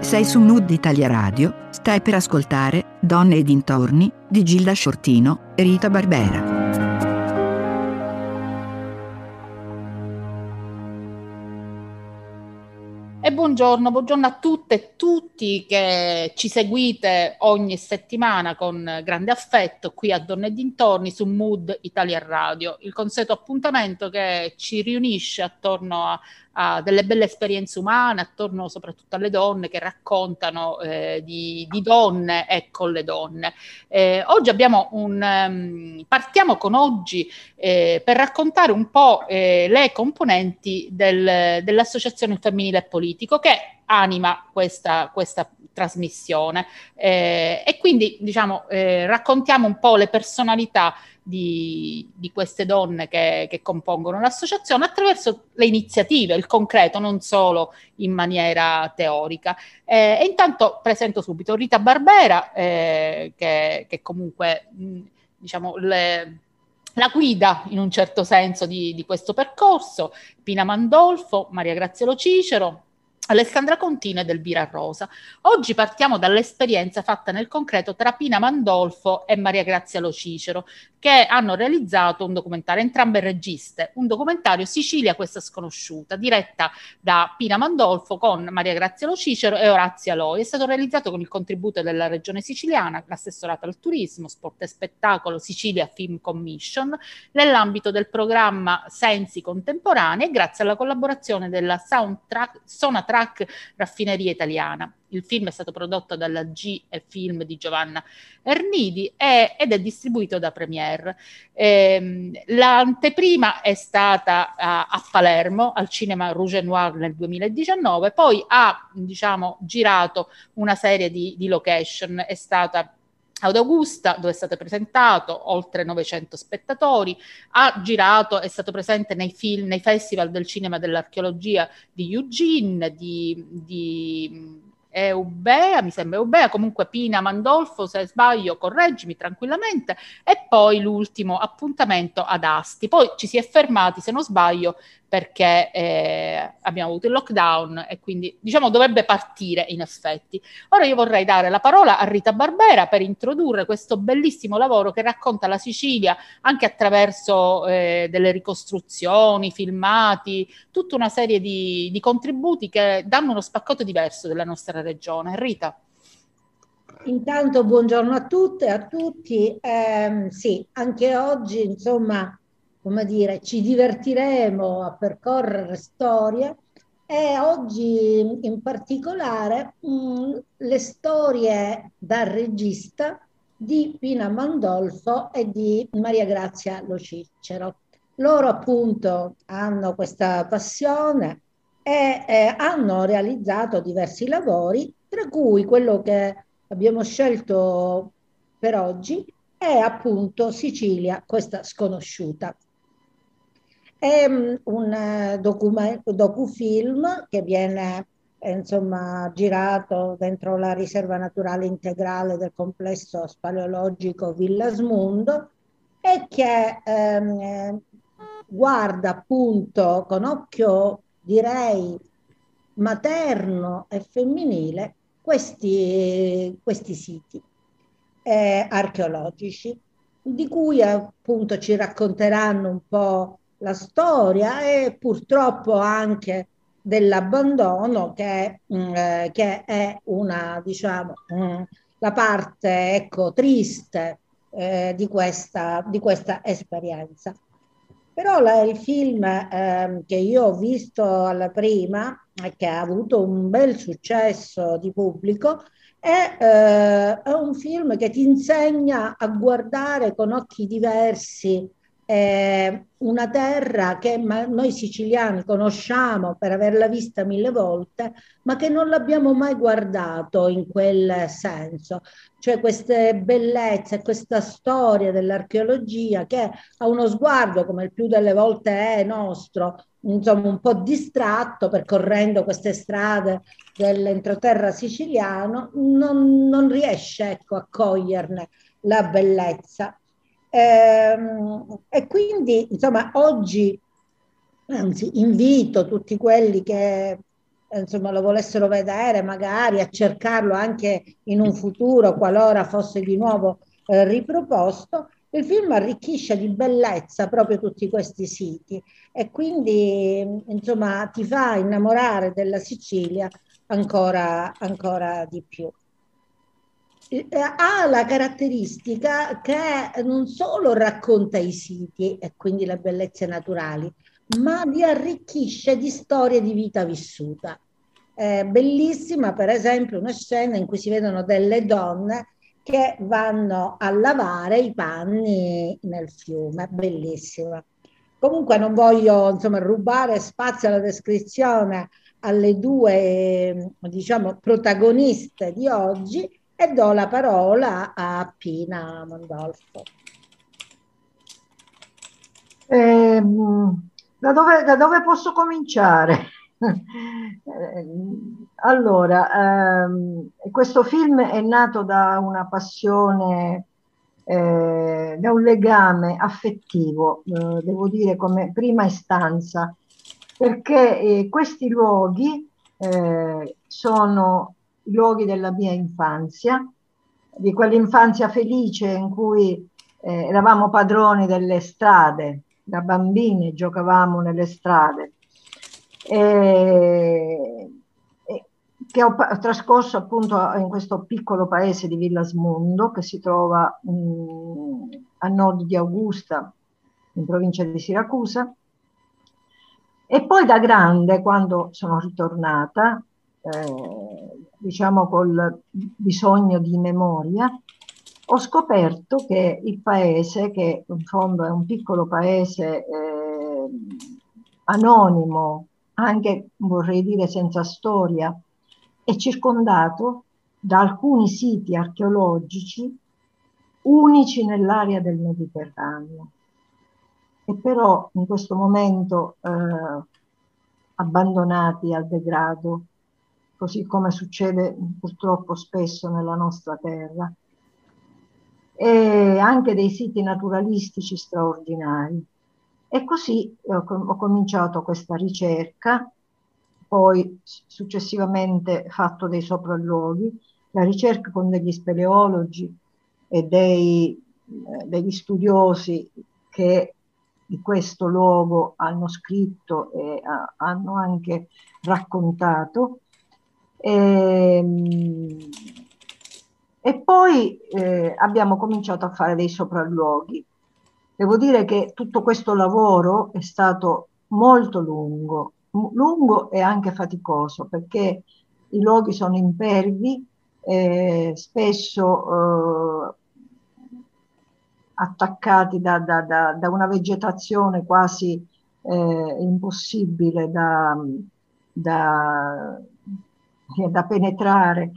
Sei su Mood Italia Radio, stai per ascoltare Donne e dintorni di Gilda Sciortino e Rita Barbera. Buongiorno, buongiorno a tutte e tutti che ci seguite ogni settimana con grande affetto qui a Donne e Dintorni su Mood Italia Radio, il consueto appuntamento che ci riunisce attorno a, a delle belle esperienze umane, attorno soprattutto alle donne che raccontano eh, di, di, donne e con le donne. Eh, oggi abbiamo un... Um, partiamo con oggi eh, per raccontare un po' eh, le componenti del, dell'Associazione Femminile Politico che anima questa, questa trasmissione eh, e quindi diciamo eh, raccontiamo un po' le personalità di, di queste donne che, che, compongono l'associazione attraverso le iniziative, il concreto, non solo in maniera teorica. Eh, e intanto presento subito Rita Barbera, eh, che, che, comunque mh, diciamo le, la guida in un certo senso di, di questo percorso, Pina Mandolfo, Maria Grazielo Cicero, Alessandra Contino ed Elvira Rosa. Oggi partiamo dall'esperienza fatta nel concreto tra Pina Mandolfo e Maria Grazia Lo Cicero, che hanno realizzato un documentario, entrambe registe, un documentario Sicilia questa sconosciuta, diretta da Pina Mandolfo con Maria Grazia Lo Cicero e Orazia Loi. È stato realizzato con il contributo della regione siciliana, l'assessorato al turismo, sport e spettacolo Sicilia Film Commission, nell'ambito del programma Sensi Contemporanei e grazie alla collaborazione della soundtrack, Sonatrack track Raffineria Italiana. Il film è stato prodotto dalla G e Film di Giovanna Ernidi e, ed è distribuito da Premiere. Eh, l'anteprima è stata a, a, Palermo, al cinema Rouge Noir nel 2019, poi ha diciamo, girato una serie di, di location, è stata ad Augusta, dove è stato presentato, oltre 900 spettatori, ha girato, è stato presente nei, film, nei festival del cinema dell'archeologia di Eugene, di, di Eubea, mi sembra Eubea, comunque Pina Mandolfo, se sbaglio correggimi tranquillamente, e poi l'ultimo appuntamento ad Asti. Poi ci si è fermati, se non sbaglio, perché eh, abbiamo avuto il lockdown e quindi diciamo dovrebbe partire in effetti. Ora io vorrei dare la parola a Rita Barbera per introdurre questo bellissimo lavoro che racconta la Sicilia anche attraverso eh, delle ricostruzioni, filmati, tutta una serie di, di contributi che danno uno spaccotto diverso della nostra regione. Rita. Intanto buongiorno a tutte e a tutti. Eh, sì, anche oggi insomma come dire, ci divertiremo a percorrere storie e oggi in particolare mh, mm, le storie da regista di Pina Mandolfo e di Maria Grazia Lo Cicero. Loro appunto hanno questa passione e eh, hanno realizzato diversi lavori, tra cui quello che abbiamo scelto per oggi è appunto Sicilia, questa sconosciuta. È mm, un eh, docufilm che viene eh, insomma, girato dentro la riserva naturale integrale del complesso spaleologico Villasmundo e che ehm, eh, guarda appunto con occhio direi materno e femminile questi, questi siti eh, archeologici di cui appunto ci racconteranno un po' la storia e purtroppo anche dell'abbandono che, mm, eh, che è una, diciamo, mm, la parte ecco, triste eh, di, questa, di questa esperienza. Però la, il film eh, che io ho visto alla prima, e che ha avuto un bel successo di pubblico, è, eh, è un film che ti insegna a guardare con occhi diversi eh, una terra che noi siciliani conosciamo per averla vista mille volte, ma che non l'abbiamo mai guardato in quel senso. Cioè queste bellezze, questa storia dell'archeologia che a uno sguardo, come il più delle volte è nostro, insomma un po' distratto percorrendo queste strade dell'entroterra siciliano, non, non riesce ecco, a coglierne la bellezza. Ehm, e quindi, insomma, oggi, anzi, invito tutti quelli che insomma, lo volessero vedere, magari a cercarlo anche in un futuro, qualora fosse di nuovo eh, riproposto, il film arricchisce di bellezza proprio tutti questi siti e quindi insomma ti fa innamorare della Sicilia ancora, ancora di più. Eh, ha la caratteristica che non solo racconta i siti e quindi le bellezze naturali, ma li arricchisce di storie di vita vissuta. È bellissima, per esempio, una scena in cui si vedono delle donne che vanno a lavare i panni nel fiume, bellissima. Comunque non voglio insomma, rubare spazio alla descrizione alle due diciamo, protagoniste di oggi e do la parola a Pina Mondolfo. Eh, da, dove, da dove posso cominciare? allora, ehm, questo film è nato da una passione, eh, da un legame affettivo, eh, devo dire come prima istanza, perché eh, questi luoghi eh, sono luoghi della mia infanzia, di quell'infanzia felice in cui eh, eravamo padroni delle strade, da bambini giocavamo nelle strade e, e, che ho trascorso appunto in questo piccolo paese di Villasmundo che si trova mh, a nord di Augusta, in provincia di Siracusa. E poi da grande, quando sono ritornata, eh, diciamo col bisogno di memoria, ho scoperto che il paese, che in fondo è un piccolo paese eh, anonimo, anche vorrei dire senza storia, è circondato da alcuni siti archeologici unici nell'area del Mediterraneo. E però in questo momento eh, abbandonati al degrado, così come succede purtroppo spesso nella nostra terra, e anche dei siti naturalistici straordinari. E così ho, cominciato questa ricerca, poi successivamente fatto dei sopralluoghi, la ricerca con degli speleologi e dei, eh, degli studiosi che di questo luogo hanno scritto e a, hanno anche raccontato. E, ehm, e poi eh, abbiamo cominciato a fare dei sopralluoghi. Devo dire che tutto questo lavoro è stato molto lungo, lungo e anche faticoso perché i luoghi sono impervi, eh, spesso eh, attaccati da, da, da, da, una vegetazione quasi eh, impossibile da, da penetrare.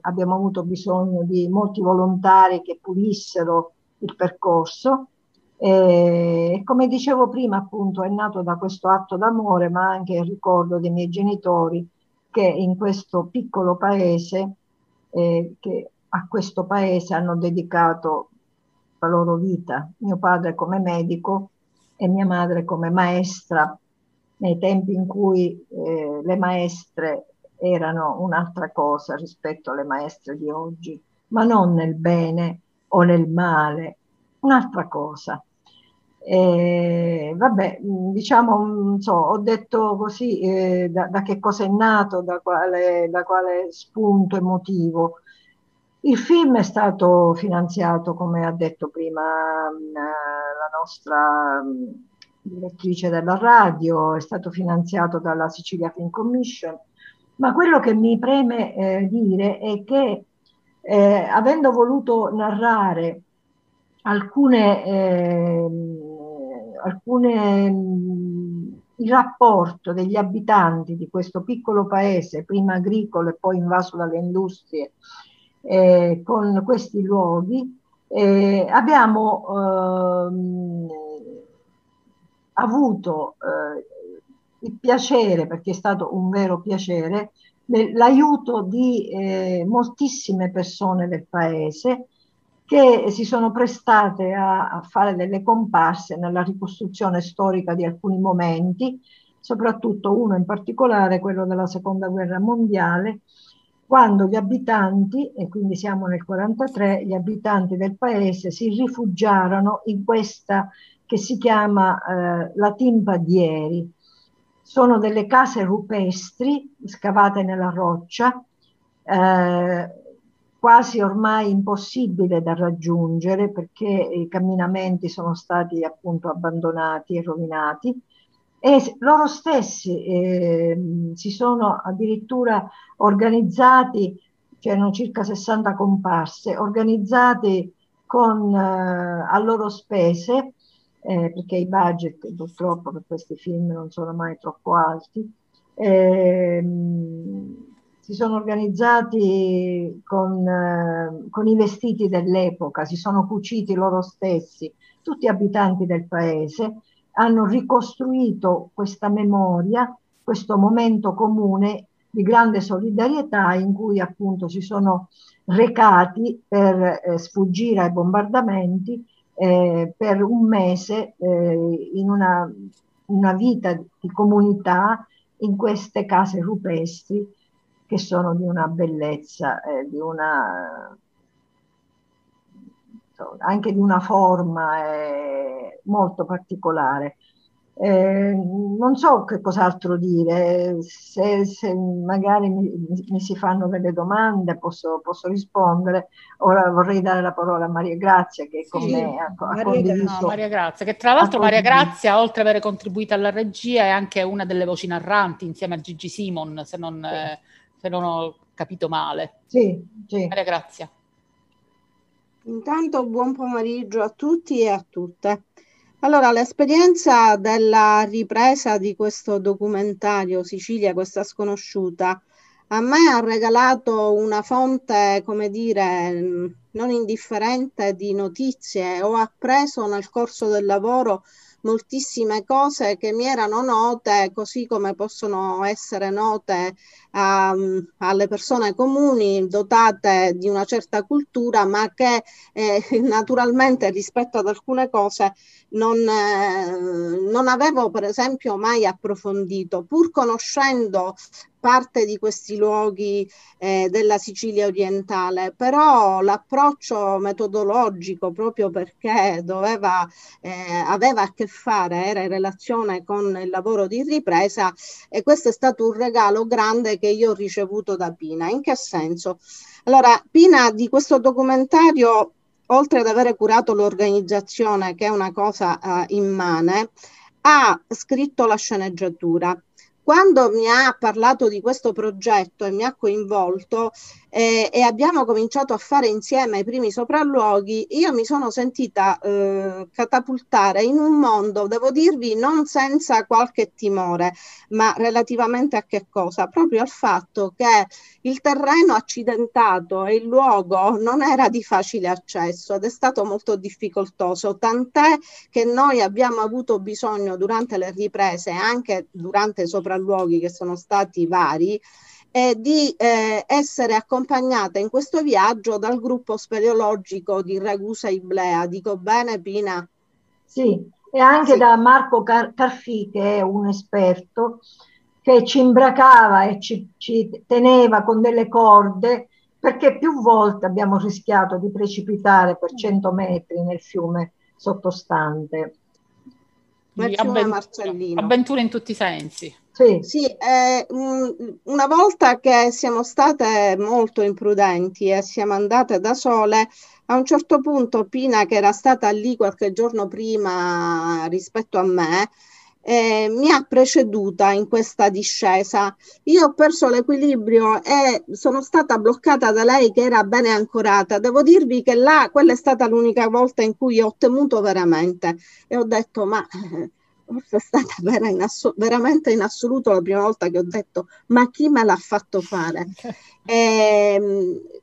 abbiamo avuto bisogno di molti volontari che pulissero il percorso. E come dicevo prima, appunto, è nato da questo atto d'amore, ma anche il ricordo dei miei genitori che in questo piccolo paese, eh, che a questo paese hanno dedicato la loro vita. Mio padre come medico e mia madre come maestra nei tempi in cui eh, le maestre erano un'altra cosa rispetto alle maestre di oggi, ma non nel bene o nel male, un'altra cosa. E, vabbè, diciamo, so, ho detto così eh, da, da, che cosa è nato, da quale, da quale spunto emotivo. Il film è stato finanziato, come ha detto prima la nostra direttrice della radio, è stato finanziato dalla Sicilia Film Commission, ma quello che mi preme eh, dire è che eh, avendo voluto narrare alcune, eh, alcune il rapporto degli abitanti di questo piccolo paese, prima agricolo e poi invaso dalle industrie, eh, con questi luoghi, eh, abbiamo ehm, avuto eh, il piacere, perché è stato un vero piacere, l'aiuto di eh, moltissime persone del paese che si sono prestate a, a fare delle comparse nella ricostruzione storica di alcuni momenti, soprattutto uno in particolare, quello della seconda guerra mondiale, quando gli abitanti, e quindi siamo nel 43, gli abitanti del paese si rifugiarono in questa che si chiama eh, la Timpadieri. Sono delle case rupestri scavate nella roccia, eh, quasi ormai impossibile da raggiungere perché i camminamenti sono stati appunto abbandonati e rovinati e loro stessi eh, si sono addirittura organizzati, c'erano circa 60 comparse, organizzati con, eh, a loro spese, eh, perché i budget purtroppo per questi film non sono mai troppo alti, ehm, si sono organizzati con, eh, con, i vestiti dell'epoca, si sono cuciti loro stessi, tutti abitanti del paese, hanno ricostruito questa memoria, questo momento comune di grande solidarietà in cui appunto si sono recati per eh, sfuggire ai bombardamenti eh, per un mese eh, in una, una, vita di comunità in queste case rupestri che sono di una bellezza, eh, di una, anche di una forma eh, molto particolare. Eh, non so che cos'altro dire, se, se magari mi, mi, si fanno delle domande posso, posso, rispondere. Ora vorrei dare la parola a Maria Grazia che sì, con me ha, Maria, ha condiviso. No, Maria Grazia, che tra l'altro Maria Grazia, oltre ad aver contribuito alla regia, è anche una delle voci narranti insieme a Gigi Simon, se non, sì. eh, se non ho capito male. Sì, sì. Maria Grazia. Intanto buon pomeriggio a tutti e a tutte. Allora, l'esperienza della ripresa di questo documentario Sicilia, questa sconosciuta, a me ha regalato una fonte, come dire, non indifferente di notizie. Ho appreso nel corso del lavoro moltissime cose che mi erano note, così come possono essere note a, alle persone comuni dotate di una certa cultura, ma che eh, naturalmente rispetto ad alcune cose non, eh, non avevo per esempio mai approfondito, pur conoscendo parte di questi luoghi eh, della Sicilia orientale, però l'approccio metodologico, proprio perché doveva, eh, aveva a che fare, era in relazione con il lavoro di ripresa, e questo è stato un regalo grande che io ho ricevuto da Pina. In che senso? Allora, Pina di questo documentario, oltre ad avere curato l'organizzazione, che è una cosa uh, immane, ha scritto la sceneggiatura quando mi ha parlato di questo progetto e mi ha coinvolto eh, e abbiamo cominciato a fare insieme i primi sopralluoghi, io mi sono sentita eh, catapultare in un mondo, devo dirvi, non senza qualche timore, ma relativamente a che cosa? Proprio al fatto che il terreno accidentato e il luogo non era di facile accesso ed è stato molto difficoltoso, tant'è che noi abbiamo avuto bisogno durante le riprese, anche durante i sopralluoghi, che sono stati vari, eh, di eh, essere accompagnata in questo viaggio dal gruppo speleologico di Ragusa Iblea. Dico bene, Pina? Sì, e anche sì. da Marco Car- Carfi, che è un esperto, che ci imbracava e ci, ci teneva con delle corde perché più volte abbiamo rischiato di precipitare per 100 metri nel fiume sottostante. Avventura, avventura in tutti i sensi. Sì, sì eh, una volta che siamo state molto imprudenti e siamo andate da sole, a un certo punto Pina, che era stata lì qualche giorno prima rispetto a me, eh, mi ha preceduta in questa discesa. Io ho perso l'equilibrio e sono stata bloccata da lei che era bene ancorata. Devo dirvi che là, quella è stata l'unica volta in cui ho temuto veramente e ho detto ma... Forse è stata vera in ass- veramente in assoluto la prima volta che ho detto ma chi me l'ha fatto fare? Eh,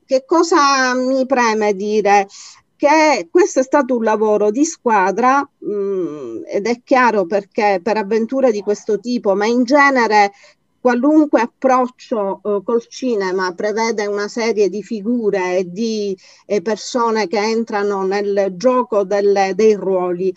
che cosa mi preme dire? Che questo è stato un lavoro di squadra mh, ed è chiaro perché per avventure di questo tipo, ma in genere qualunque approccio eh, col cinema prevede una serie di figure e di eh, persone che entrano nel gioco delle, dei ruoli.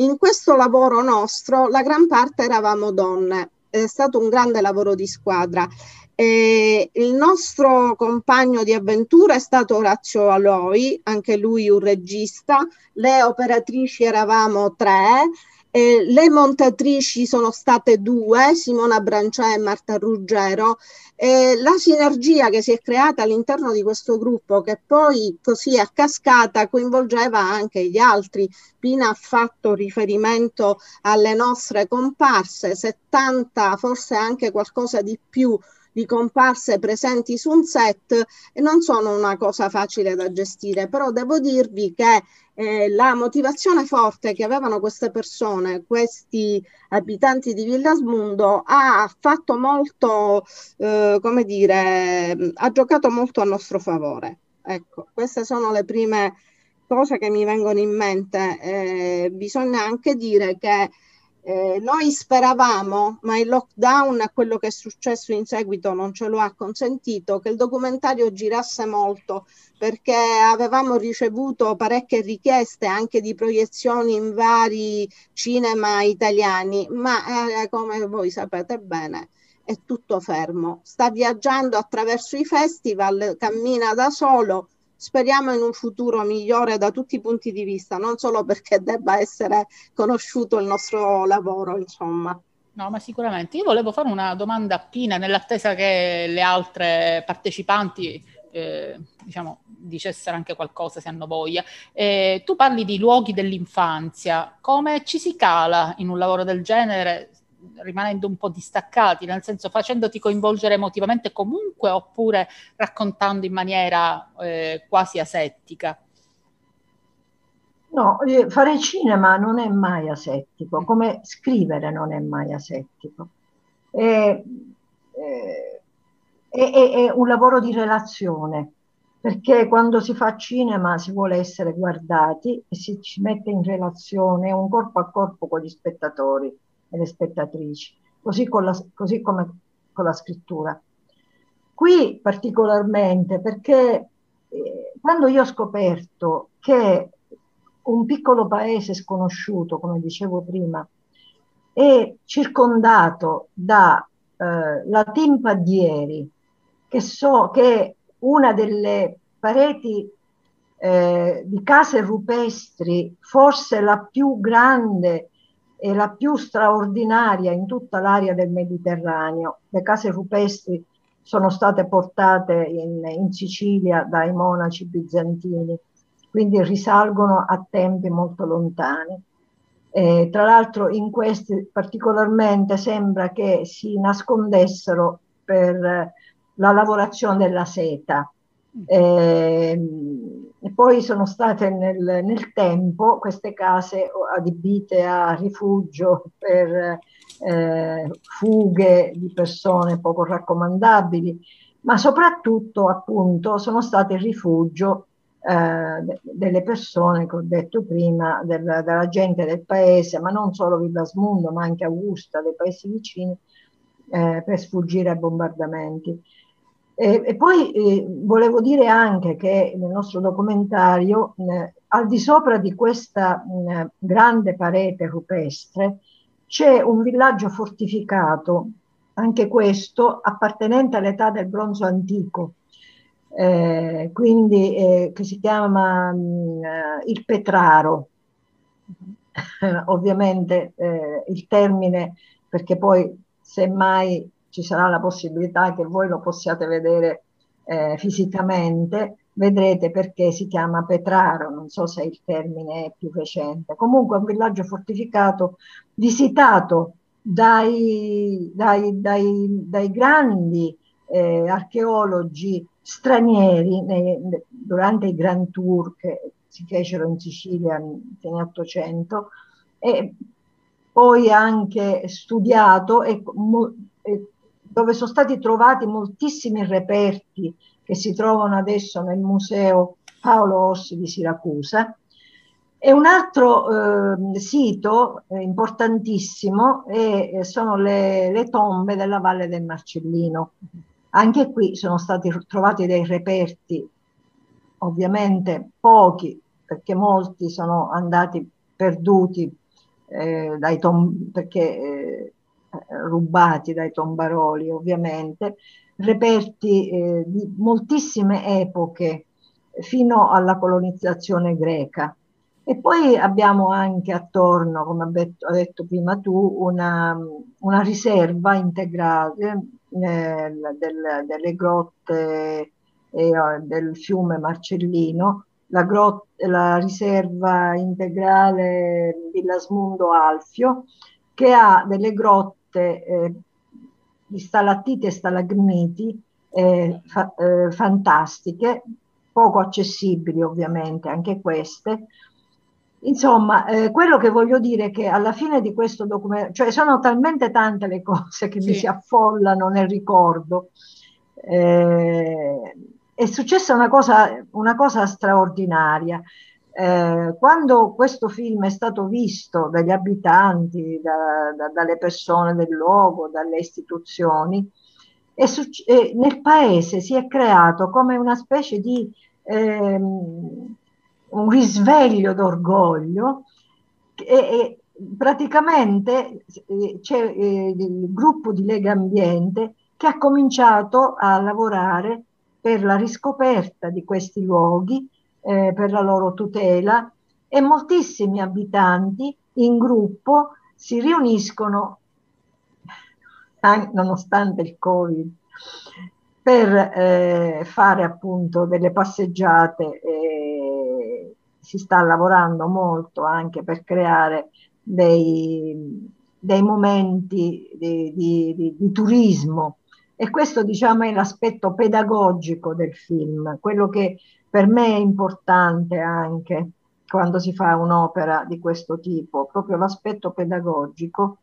In questo lavoro nostro la gran parte eravamo donne, è stato un grande lavoro di squadra. E il nostro compagno di avventura è stato Orazio Aloi, anche lui un regista. Le operatrici eravamo tre eh, le montatrici sono state due, Simona Brancià e Marta Ruggero. Eh, la sinergia che si è creata all'interno di questo gruppo, che poi così a cascata coinvolgeva anche gli altri. Pina ha fatto riferimento alle nostre comparse, 70, forse anche qualcosa di più di comparse presenti su un set non sono una cosa facile da gestire, però devo dirvi che eh, la motivazione forte che avevano queste persone, questi abitanti di Villasmundo, ha fatto molto, eh, come dire, ha giocato molto a nostro favore. Ecco, queste sono le prime cose che mi vengono in mente. Eh, bisogna anche dire che eh, noi speravamo, ma il lockdown e quello che è successo in seguito non ce lo ha consentito, che il documentario girasse molto perché avevamo ricevuto parecchie richieste anche di proiezioni in vari cinema italiani, ma eh, come voi sapete bene è tutto fermo. Sta viaggiando attraverso i festival, cammina da solo speriamo in un futuro migliore da tutti i punti di vista, non solo perché debba essere conosciuto il nostro lavoro, insomma. No, ma sicuramente. Io volevo fare una domanda a Pina nell'attesa che le altre partecipanti eh, diciamo, dicessero anche qualcosa se hanno voglia. Eh, tu parli di luoghi dell'infanzia, come ci si cala in un lavoro del genere rimanendo un po' distaccati, nel senso facendoti coinvolgere emotivamente comunque oppure raccontando in maniera eh, quasi asettica? No, eh, fare cinema non è mai asettico, come scrivere non è mai asettico. È, è, è, è un lavoro di relazione, perché quando si fa cinema si vuole essere guardati e si ci mette in relazione un corpo a corpo con gli spettatori e le spettatrici, così, la, così come con la scrittura. Qui particolarmente perché eh, quando io ho scoperto che un piccolo paese sconosciuto, come dicevo prima, è circondato da eh, la Timpadieri, che so che è una delle pareti eh, di case rupestri, forse la più grande è la più straordinaria in tutta l'area del Mediterraneo. Le case rupestri sono state portate in, in Sicilia dai monaci bizantini, quindi risalgono a tempi molto lontani. Eh, tra l'altro in questi particolarmente sembra che si nascondessero per la lavorazione della seta. Eh, e poi sono state nel, nel, tempo queste case adibite a rifugio per eh, fughe di persone poco raccomandabili, ma soprattutto appunto sono state il rifugio eh, delle persone che ho detto prima, del, della gente del paese, ma non solo Villasmundo, ma anche Augusta, dei paesi vicini, eh, per sfuggire ai bombardamenti. E, e poi eh, volevo dire anche che nel nostro documentario, eh, al di sopra di questa mh, grande parete rupestre, c'è un villaggio fortificato, anche questo appartenente all'età del bronzo antico, eh, quindi eh, che si chiama mh, il Petraro. Ovviamente eh, il termine, perché poi semmai ci sarà la possibilità che voi lo possiate vedere eh, fisicamente, vedrete perché si chiama Petraro, non so se il termine è più recente. Comunque è un villaggio fortificato visitato dai, dai, dai, dai grandi eh, archeologi stranieri nei, durante i Grand Tour che si fecero in Sicilia 800 e poi anche studiato e, e dove sono stati trovati moltissimi reperti che si trovano adesso nel museo Paolo Ossi di Siracusa. E un altro eh, sito eh, importantissimo è, sono le, le, tombe della Valle del Marcellino. Anche qui sono stati trovati dei reperti, ovviamente pochi, perché molti sono andati perduti eh, dai tom- perché eh, rubati dai tombaroli, ovviamente, reperti eh, di moltissime epoche fino alla colonizzazione greca. E poi abbiamo anche attorno, come ha detto, prima tu, una, una riserva integrale eh, del, delle grotte eh, del fiume Marcellino, la, grot- la riserva integrale Villasmundo Alfio, che ha delle grotte eh, di stalattiti e stalagmiti eh, fa- eh, fantastiche, poco accessibili ovviamente anche queste, Insomma, eh, quello che voglio dire è che alla fine di questo documento, cioè sono talmente tante le cose che sì. mi si affollano nel ricordo. Eh, è successa una cosa, una cosa straordinaria. Eh, quando questo film è stato visto dagli abitanti, da, da, dalle persone del luogo, dalle istituzioni, succe- nel paese si è creato come una specie di ehm, un risveglio d'orgoglio e, e praticamente eh, c'è eh, il gruppo di Lega Ambiente che ha cominciato a lavorare per la riscoperta di questi luoghi, eh, per la loro tutela e moltissimi abitanti in gruppo si riuniscono, nonostante il Covid, per eh, fare appunto delle passeggiate. Eh, si sta lavorando molto anche per creare dei, dei momenti di, di, di, di turismo e questo diciamo è l'aspetto pedagogico del film, quello che per me è importante anche quando si fa un'opera di questo tipo, proprio l'aspetto pedagogico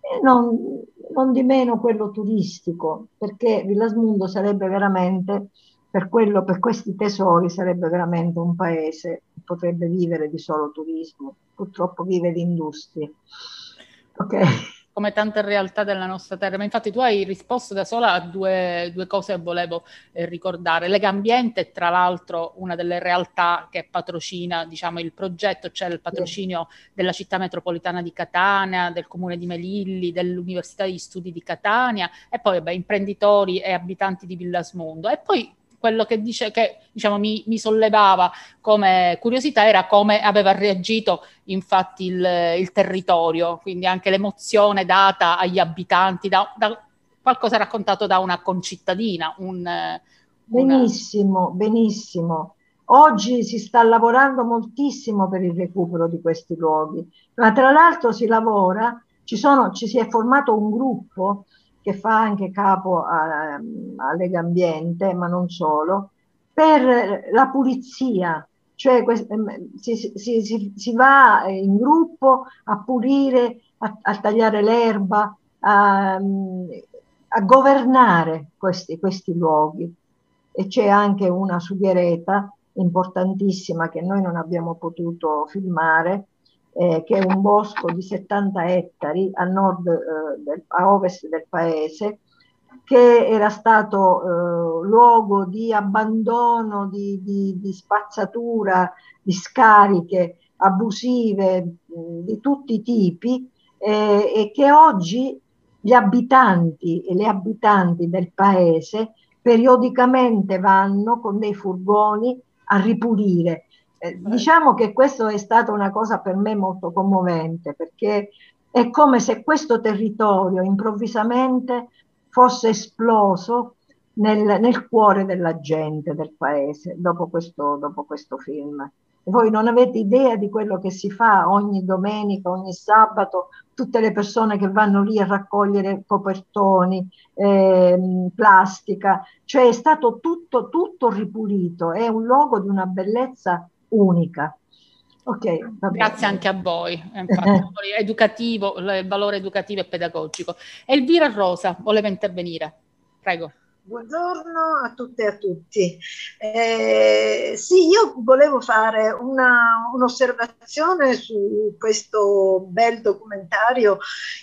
e non, non di meno quello turistico, perché Villasmundo sarebbe veramente per, quello, per questi tesori sarebbe veramente un paese che potrebbe vivere di solo turismo, purtroppo vive di industrie. Okay. Come tante realtà della nostra terra, ma infatti tu hai risposto da sola a due, due cose che volevo eh, ricordare. Lega Ambiente tra l'altro una delle realtà che patrocina diciamo, il progetto, c'è cioè il patrocinio della città metropolitana di Catania, del comune di Melilli, dell'Università di Studi di Catania e poi vabbè, imprenditori e abitanti di Villasmondo. E poi quello che, dice, che diciamo, mi, mi, sollevava come curiosità era come aveva reagito infatti il, il territorio, quindi anche l'emozione data agli abitanti, da, da qualcosa raccontato da una concittadina. Un, benissimo, una... benissimo. Oggi si sta lavorando moltissimo per il recupero di questi luoghi, ma tra l'altro si lavora, ci, sono, ci si è formato un gruppo che fa anche capo a, a Lega Ambiente, ma non solo, per la pulizia, cioè ehm, si, si, si, si va in gruppo a pulire, a, a tagliare l'erba, a, a governare questi, questi, luoghi. E c'è anche una sughereta importantissima che noi non abbiamo potuto filmare, eh, che è un bosco di 70 ettari a, nord, eh, del, a ovest del paese, che era stato eh, luogo di abbandono, di, di, di, spazzatura, di scariche abusive mh, di tutti i tipi eh, e che oggi gli abitanti e le abitanti del paese periodicamente vanno con dei furgoni a ripulire eh, diciamo che questo è stata una cosa per me molto commovente perché è come se questo territorio improvvisamente fosse esploso nel, nel cuore della gente del paese dopo questo, dopo questo film. Voi non avete idea di quello che si fa ogni domenica, ogni sabato, tutte le persone che vanno lì a raccogliere copertoni, eh, plastica, cioè è stato tutto, tutto ripulito, è un luogo di una bellezza unica. Okay, Grazie anche a voi, infatti, educativo, il valore educativo e pedagogico. Elvira Rosa voleva intervenire, prego. Buongiorno a tutte e a tutti. Eh, sì, io volevo fare una, un'osservazione su questo bel documentario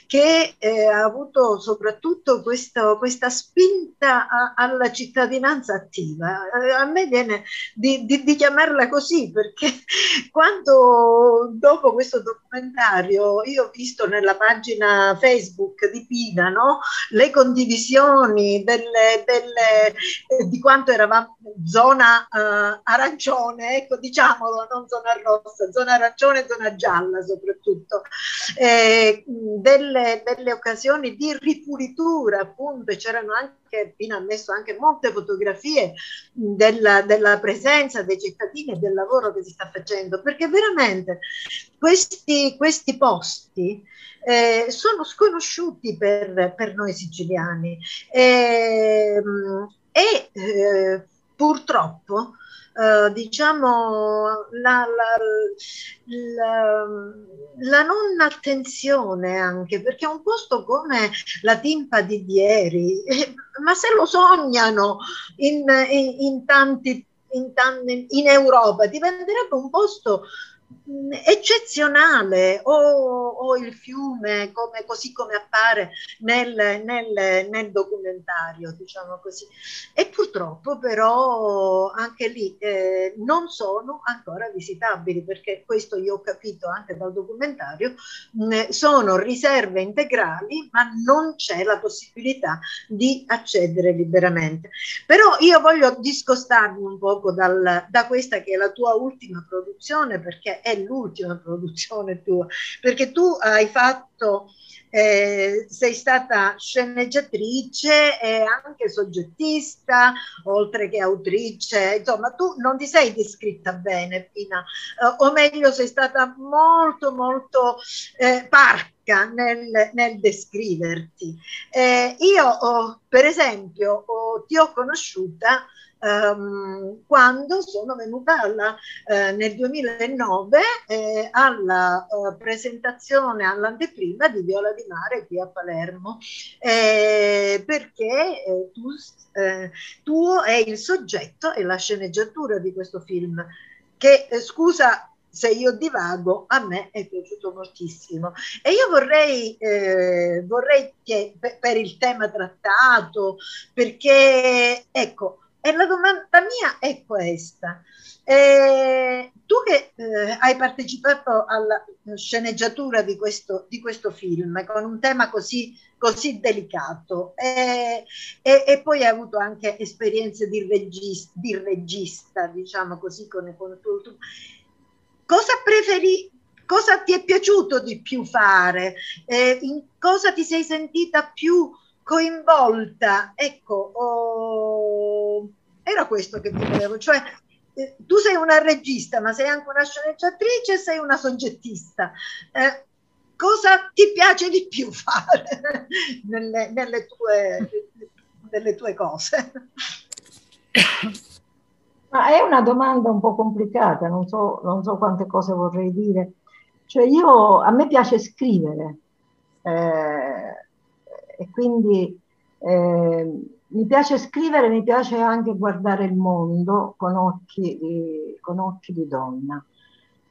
che eh, ha avuto soprattutto questo, questa spinta a, alla cittadinanza attiva. Eh, a me viene di, di, di, chiamarla così perché quando dopo questo documentario io ho visto nella pagina Facebook di Pina no, le condivisioni delle delle, eh, di quanto eravamo zona eh, arancione, ecco diciamolo, non zona rossa, zona arancione zona gialla soprattutto, eh, delle, delle occasioni di ripulitura appunto, c'erano anche, Pino ha messo anche molte fotografie della, della presenza dei cittadini e del lavoro che si sta facendo, perché veramente questi, questi posti eh, sono sconosciuti per, per noi siciliani. Eh, e eh, purtroppo Uh, diciamo la, la, la, la, non attenzione anche perché un posto come la Timpa di ieri eh, ma se lo sognano in, in, in tanti in, in Europa diventerebbe un posto eccezionale. O, o, il fiume come, così come appare nel, nel, nel, documentario diciamo così. E purtroppo però anche lì eh, non sono ancora visitabili perché questo io ho capito anche dal documentario mh, sono riserve integrali ma non c'è la possibilità di accedere liberamente. Però io voglio discostarmi un poco dal, da questa che è la tua ultima produzione perché è l'ultima produzione tua, perché tu hai fatto, eh, sei stata sceneggiatrice e anche soggettista, oltre che autrice, insomma tu non ti sei descritta bene, Pina, eh, o meglio sei stata molto molto eh, parca nel, nel descriverti. Eh, io, oh, per esempio, oh, ti ho conosciuta Um, quando sono venuta alla, eh, nel 2009 eh, alla uh, presentazione all'anteprima di Viola di Mare qui a Palermo eh, perché eh, tu, eh, tuo è il soggetto e la sceneggiatura di questo film che scusa se io divago, a me è piaciuto moltissimo. E io vorrei, eh, vorrei che per il tema trattato, perché ecco, e la domanda mia è questa. Eh, tu che eh, hai partecipato alla sceneggiatura di questo, di questo film con un tema così, così delicato eh, e, e, poi hai avuto anche esperienze di regista, di regista diciamo così, con, con tu, cosa preferi, cosa ti è piaciuto di più fare? Eh, in cosa ti sei sentita più coinvolta? Ecco, oh, era questo che ti volevo, cioè eh, tu sei una regista, ma sei anche una sceneggiatrice, sei una soggettista. Eh, cosa ti piace di più fare nelle, nelle, tue, nelle tue cose? Ma è una domanda un po' complicata, non so, non so quante cose vorrei dire. Cioè io, a me piace scrivere eh, e quindi eh, mi piace scrivere, mi piace anche guardare il mondo con occhi, di, con occhi di donna.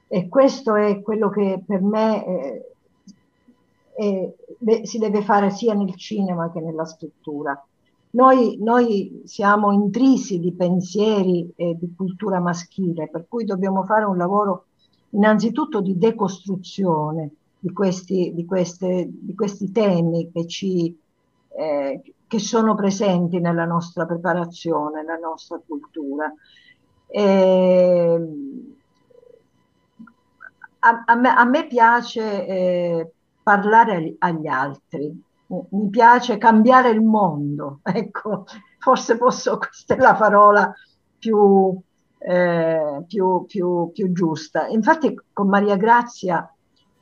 E questo è quello che per me è, è, si deve fare sia nel cinema che nella scrittura. Noi, noi, siamo intrisi di pensieri e di cultura maschile, per cui dobbiamo fare un lavoro innanzitutto di decostruzione di questi, di queste, di questi temi che ci, eh, che sono presenti nella nostra preparazione, nella nostra cultura. Eh, a, a, me, a, me, piace eh, parlare agli altri, mi piace cambiare il mondo, ecco, forse posso, questa è la parola più, eh, più, più, più giusta. Infatti con Maria Grazia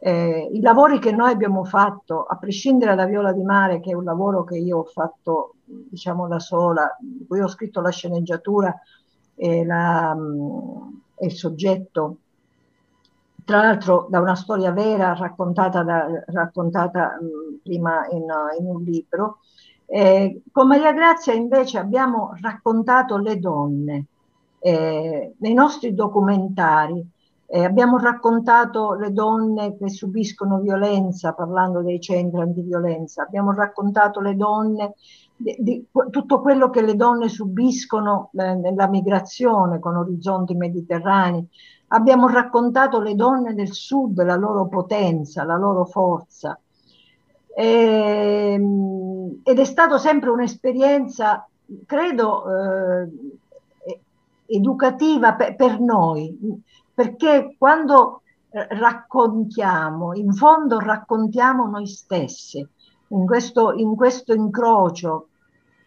eh, I lavori che noi abbiamo fatto, a prescindere da Viola di Mare, che è un lavoro che io ho fatto diciamo da sola, di cui ho scritto la sceneggiatura e, la, e il soggetto, tra l'altro da una storia vera raccontata, da, raccontata mh, prima in, in, un libro, Eh, con Maria Grazia invece abbiamo raccontato le donne eh, nei nostri documentari. Eh, abbiamo raccontato le donne che subiscono violenza, parlando dei centri antiviolenza, abbiamo raccontato le donne, di, di, tutto quello che le donne subiscono eh, nella migrazione con orizzonti mediterranei, abbiamo raccontato le donne del sud, la loro potenza, la loro forza. E, ehm, ed è stata sempre un'esperienza, credo, eh, educativa per, per noi, perché quando eh, raccontiamo, in fondo raccontiamo noi stessi, in questo, in questo incrocio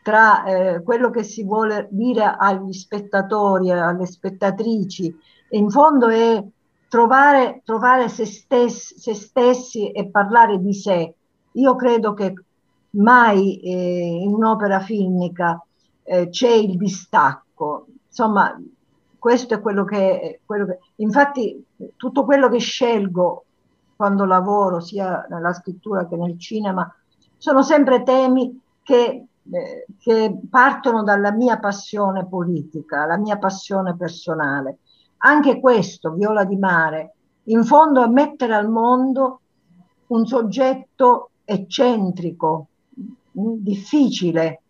tra eh, quello che si vuole dire agli spettatori, alle spettatrici, in fondo è trovare, trovare se, stessi, se, stessi, e parlare di sé. Io credo che mai eh, in un'opera filmica eh, c'è il distacco. Insomma, questo è quello che, quello che, infatti tutto quello che scelgo quando lavoro sia nella scrittura che nel cinema sono sempre temi che, eh, che partono dalla mia passione politica, la mia passione personale. Anche questo, Viola di Mare, in fondo a mettere al mondo un soggetto eccentrico, difficile,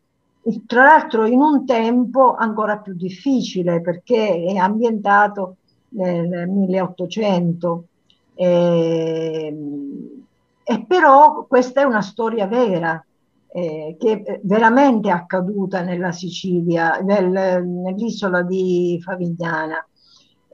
tra l'altro in un tempo ancora più difficile perché è ambientato nel 1800 e, e però questa è una storia vera eh, che è veramente accaduta nella Sicilia, nel, nell'isola di Favignana.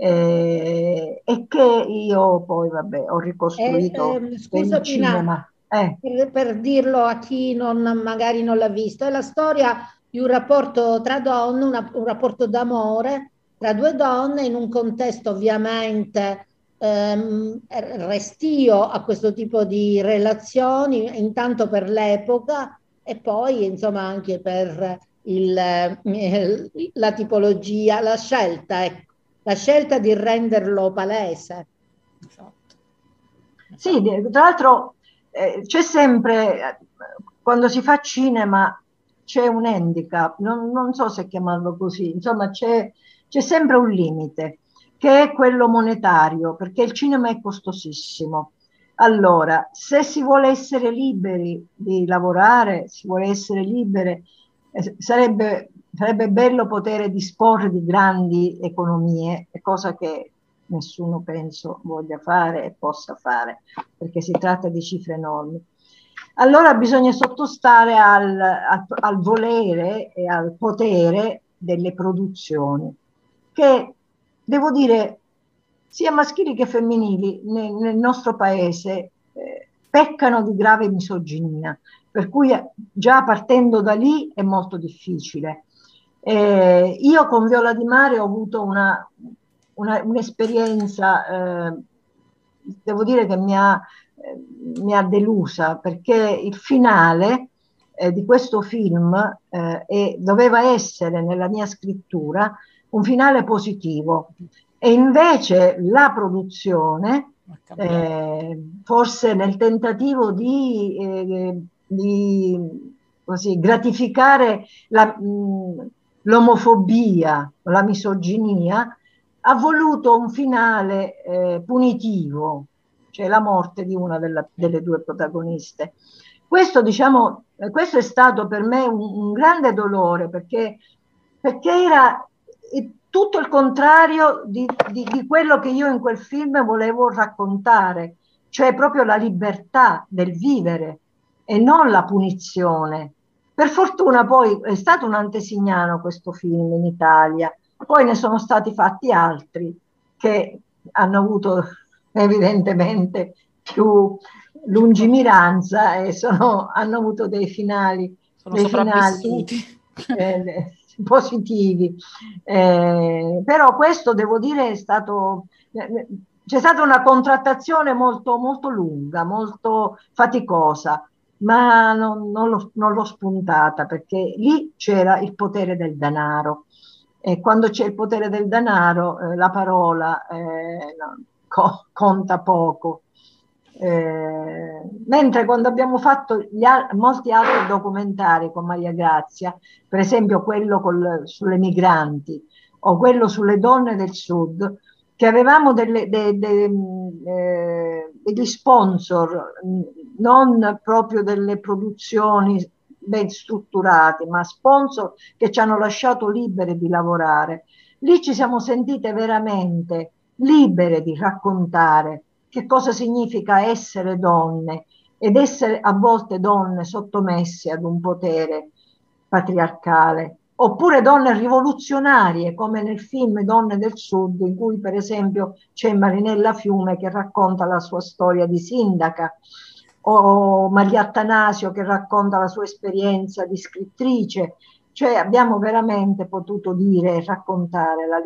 Eh, e che io poi vabbè ho ricostruito eh, eh, scusa, cinema. Eh. Per, per, dirlo a chi non, magari non l'ha visto, è la storia di un rapporto tra donne, una, un rapporto d'amore tra due donne in un contesto ovviamente ehm, restio a questo tipo di relazioni, intanto per l'epoca e poi insomma anche per il, eh, la tipologia, la scelta, ecco, la scelta di renderlo palese. Esatto. Sì, tra l'altro eh, c'è sempre, quando si fa cinema, c'è un handicap, non, non so se chiamarlo così, insomma c'è, c'è sempre un limite, che è quello monetario, perché il cinema è costosissimo. Allora, se si vuole essere liberi di lavorare, si vuole essere liberi, eh, sarebbe, sarebbe bello poter disporre di grandi economie, cosa che nessuno penso voglia fare e possa fare, perché si tratta di cifre enormi. Allora bisogna sottostare al, al, al volere e al potere delle produzioni, che devo dire sia maschili che femminili nel, nel nostro paese eh, peccano di grave misoginia, per cui già partendo da lì è molto difficile. Eh, io con Viola di Mare ho avuto una, una, un'esperienza, eh, devo dire che mi ha, eh, mi ha, delusa perché il finale eh, di questo film eh, doveva essere nella mia scrittura un finale positivo. E invece la produzione, eh, forse nel tentativo di, eh, di così, gratificare la, mh, l'omofobia, la misoginia, ha voluto un finale eh, punitivo, cioè la morte di una della, delle due protagoniste. Questo, diciamo, eh, questo è stato per me un, un grande dolore perché, perché era tutto il contrario di, di, di, quello che io in quel film volevo raccontare, cioè proprio la libertà del vivere e non la punizione. Per fortuna poi è stato un antesignano questo film in Italia, poi ne sono stati fatti altri che hanno avuto evidentemente più lungimiranza e sono, hanno avuto dei finali, dei finali eh, positivi. Eh, però questo devo dire è stato c'è stata una contrattazione molto, molto lunga, molto faticosa, ma non, non, l'ho, non l'ho spuntata perché lì c'era il potere del denaro e quando c'è il potere del denaro eh, la parola eh, co- conta poco. Eh, mentre quando abbiamo fatto al- molti altri documentari con Maria Grazia, per esempio quello col, sulle migranti o quello sulle donne del sud, che avevamo delle, de, de, eh, degli sponsor, non proprio delle produzioni ben strutturate, ma sponsor che ci hanno lasciato libere di lavorare. Lì ci siamo sentite veramente libere di raccontare che cosa significa essere donne ed essere a volte donne sottomesse ad un potere patriarcale, oppure donne rivoluzionarie come nel film Donne del Sud, in cui per esempio c'è Marinella Fiume che racconta la sua storia di sindaca, o Maria Attanasio che racconta la sua esperienza di scrittrice, cioè abbiamo veramente potuto dire e raccontare la,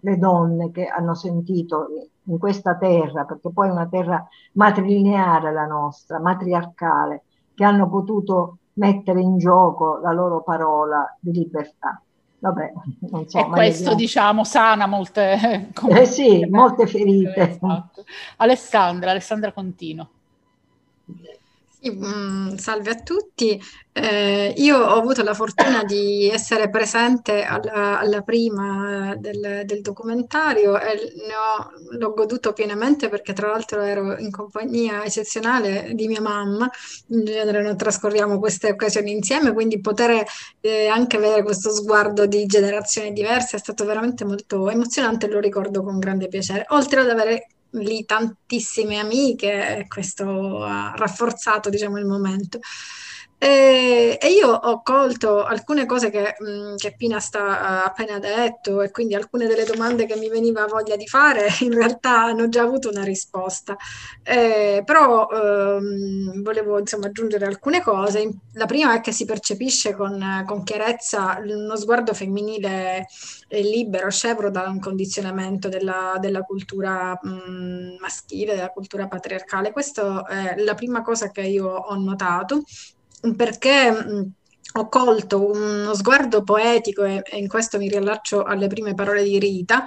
le donne che hanno sentito in questa terra, perché poi è una terra matrilineare la nostra, matriarcale, che hanno potuto mettere in gioco la loro parola di libertà. Vabbè, non so, e questo vediamo. diciamo sana molte, eh sì, molte ferite. Esatto. Alessandra, Alessandra Contino. Mm, salve a tutti, eh, io ho avuto la fortuna di essere presente alla, alla prima del, del, documentario e ho, l'ho goduto pienamente perché tra l'altro ero in compagnia eccezionale di mia mamma, in genere non trascorriamo queste occasioni insieme, quindi poter eh, anche avere questo sguardo di generazioni diverse è stato veramente molto emozionante e lo ricordo con grande piacere, oltre ad avere lì tantissime amiche e questo ha rafforzato diciamo il momento. E, io ho colto alcune cose che, che Pina sta appena detto e quindi alcune delle domande che mi veniva voglia di fare in realtà hanno già avuto una risposta. Eh, però ehm, volevo insomma aggiungere alcune cose. La prima è che si percepisce con, con chiarezza uno sguardo femminile libero, scevro da un condizionamento della, della cultura mh, maschile, della cultura patriarcale. Questa è la prima cosa che io ho notato perché ho colto uno sguardo poetico e, e, in questo mi riallaccio alle prime parole di Rita,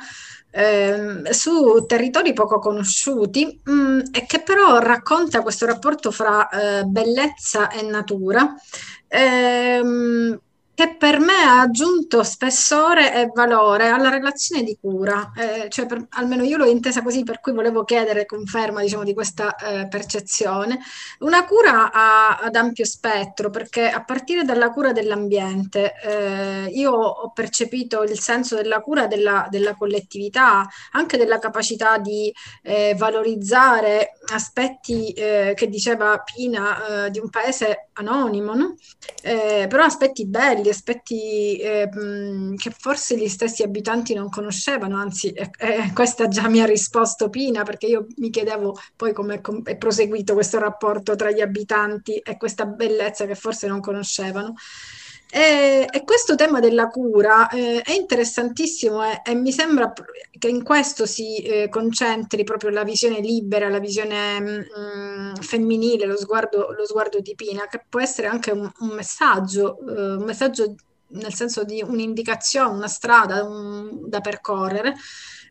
ehm, su territori poco conosciuti mh, e che però racconta questo rapporto fra eh, bellezza e natura. Ehm, che per me ha aggiunto spessore e valore alla relazione di cura, eh, cioè per, almeno io l'ho intesa così, per cui volevo chiedere conferma diciamo, di questa eh, percezione. Una cura a, ad ampio spettro, perché a partire dalla cura dell'ambiente eh, io ho percepito il senso della cura della, della collettività, anche della capacità di eh, valorizzare aspetti eh, che diceva Pina eh, di un paese anonimo, no? però aspetti belli aspetti eh, che forse gli stessi abitanti non conoscevano, anzi eh, eh, questa già mi ha risposto Pina perché io mi chiedevo poi come è proseguito questo rapporto tra gli abitanti e questa bellezza che forse non conoscevano. E, e, questo tema della cura eh, è interessantissimo e, e, mi sembra che in questo si eh, concentri proprio la visione libera, la visione mh, mm, femminile, lo sguardo, lo sguardo, di Pina, che può essere anche un, un messaggio, eh, un messaggio nel senso di un'indicazione, una strada un, da percorrere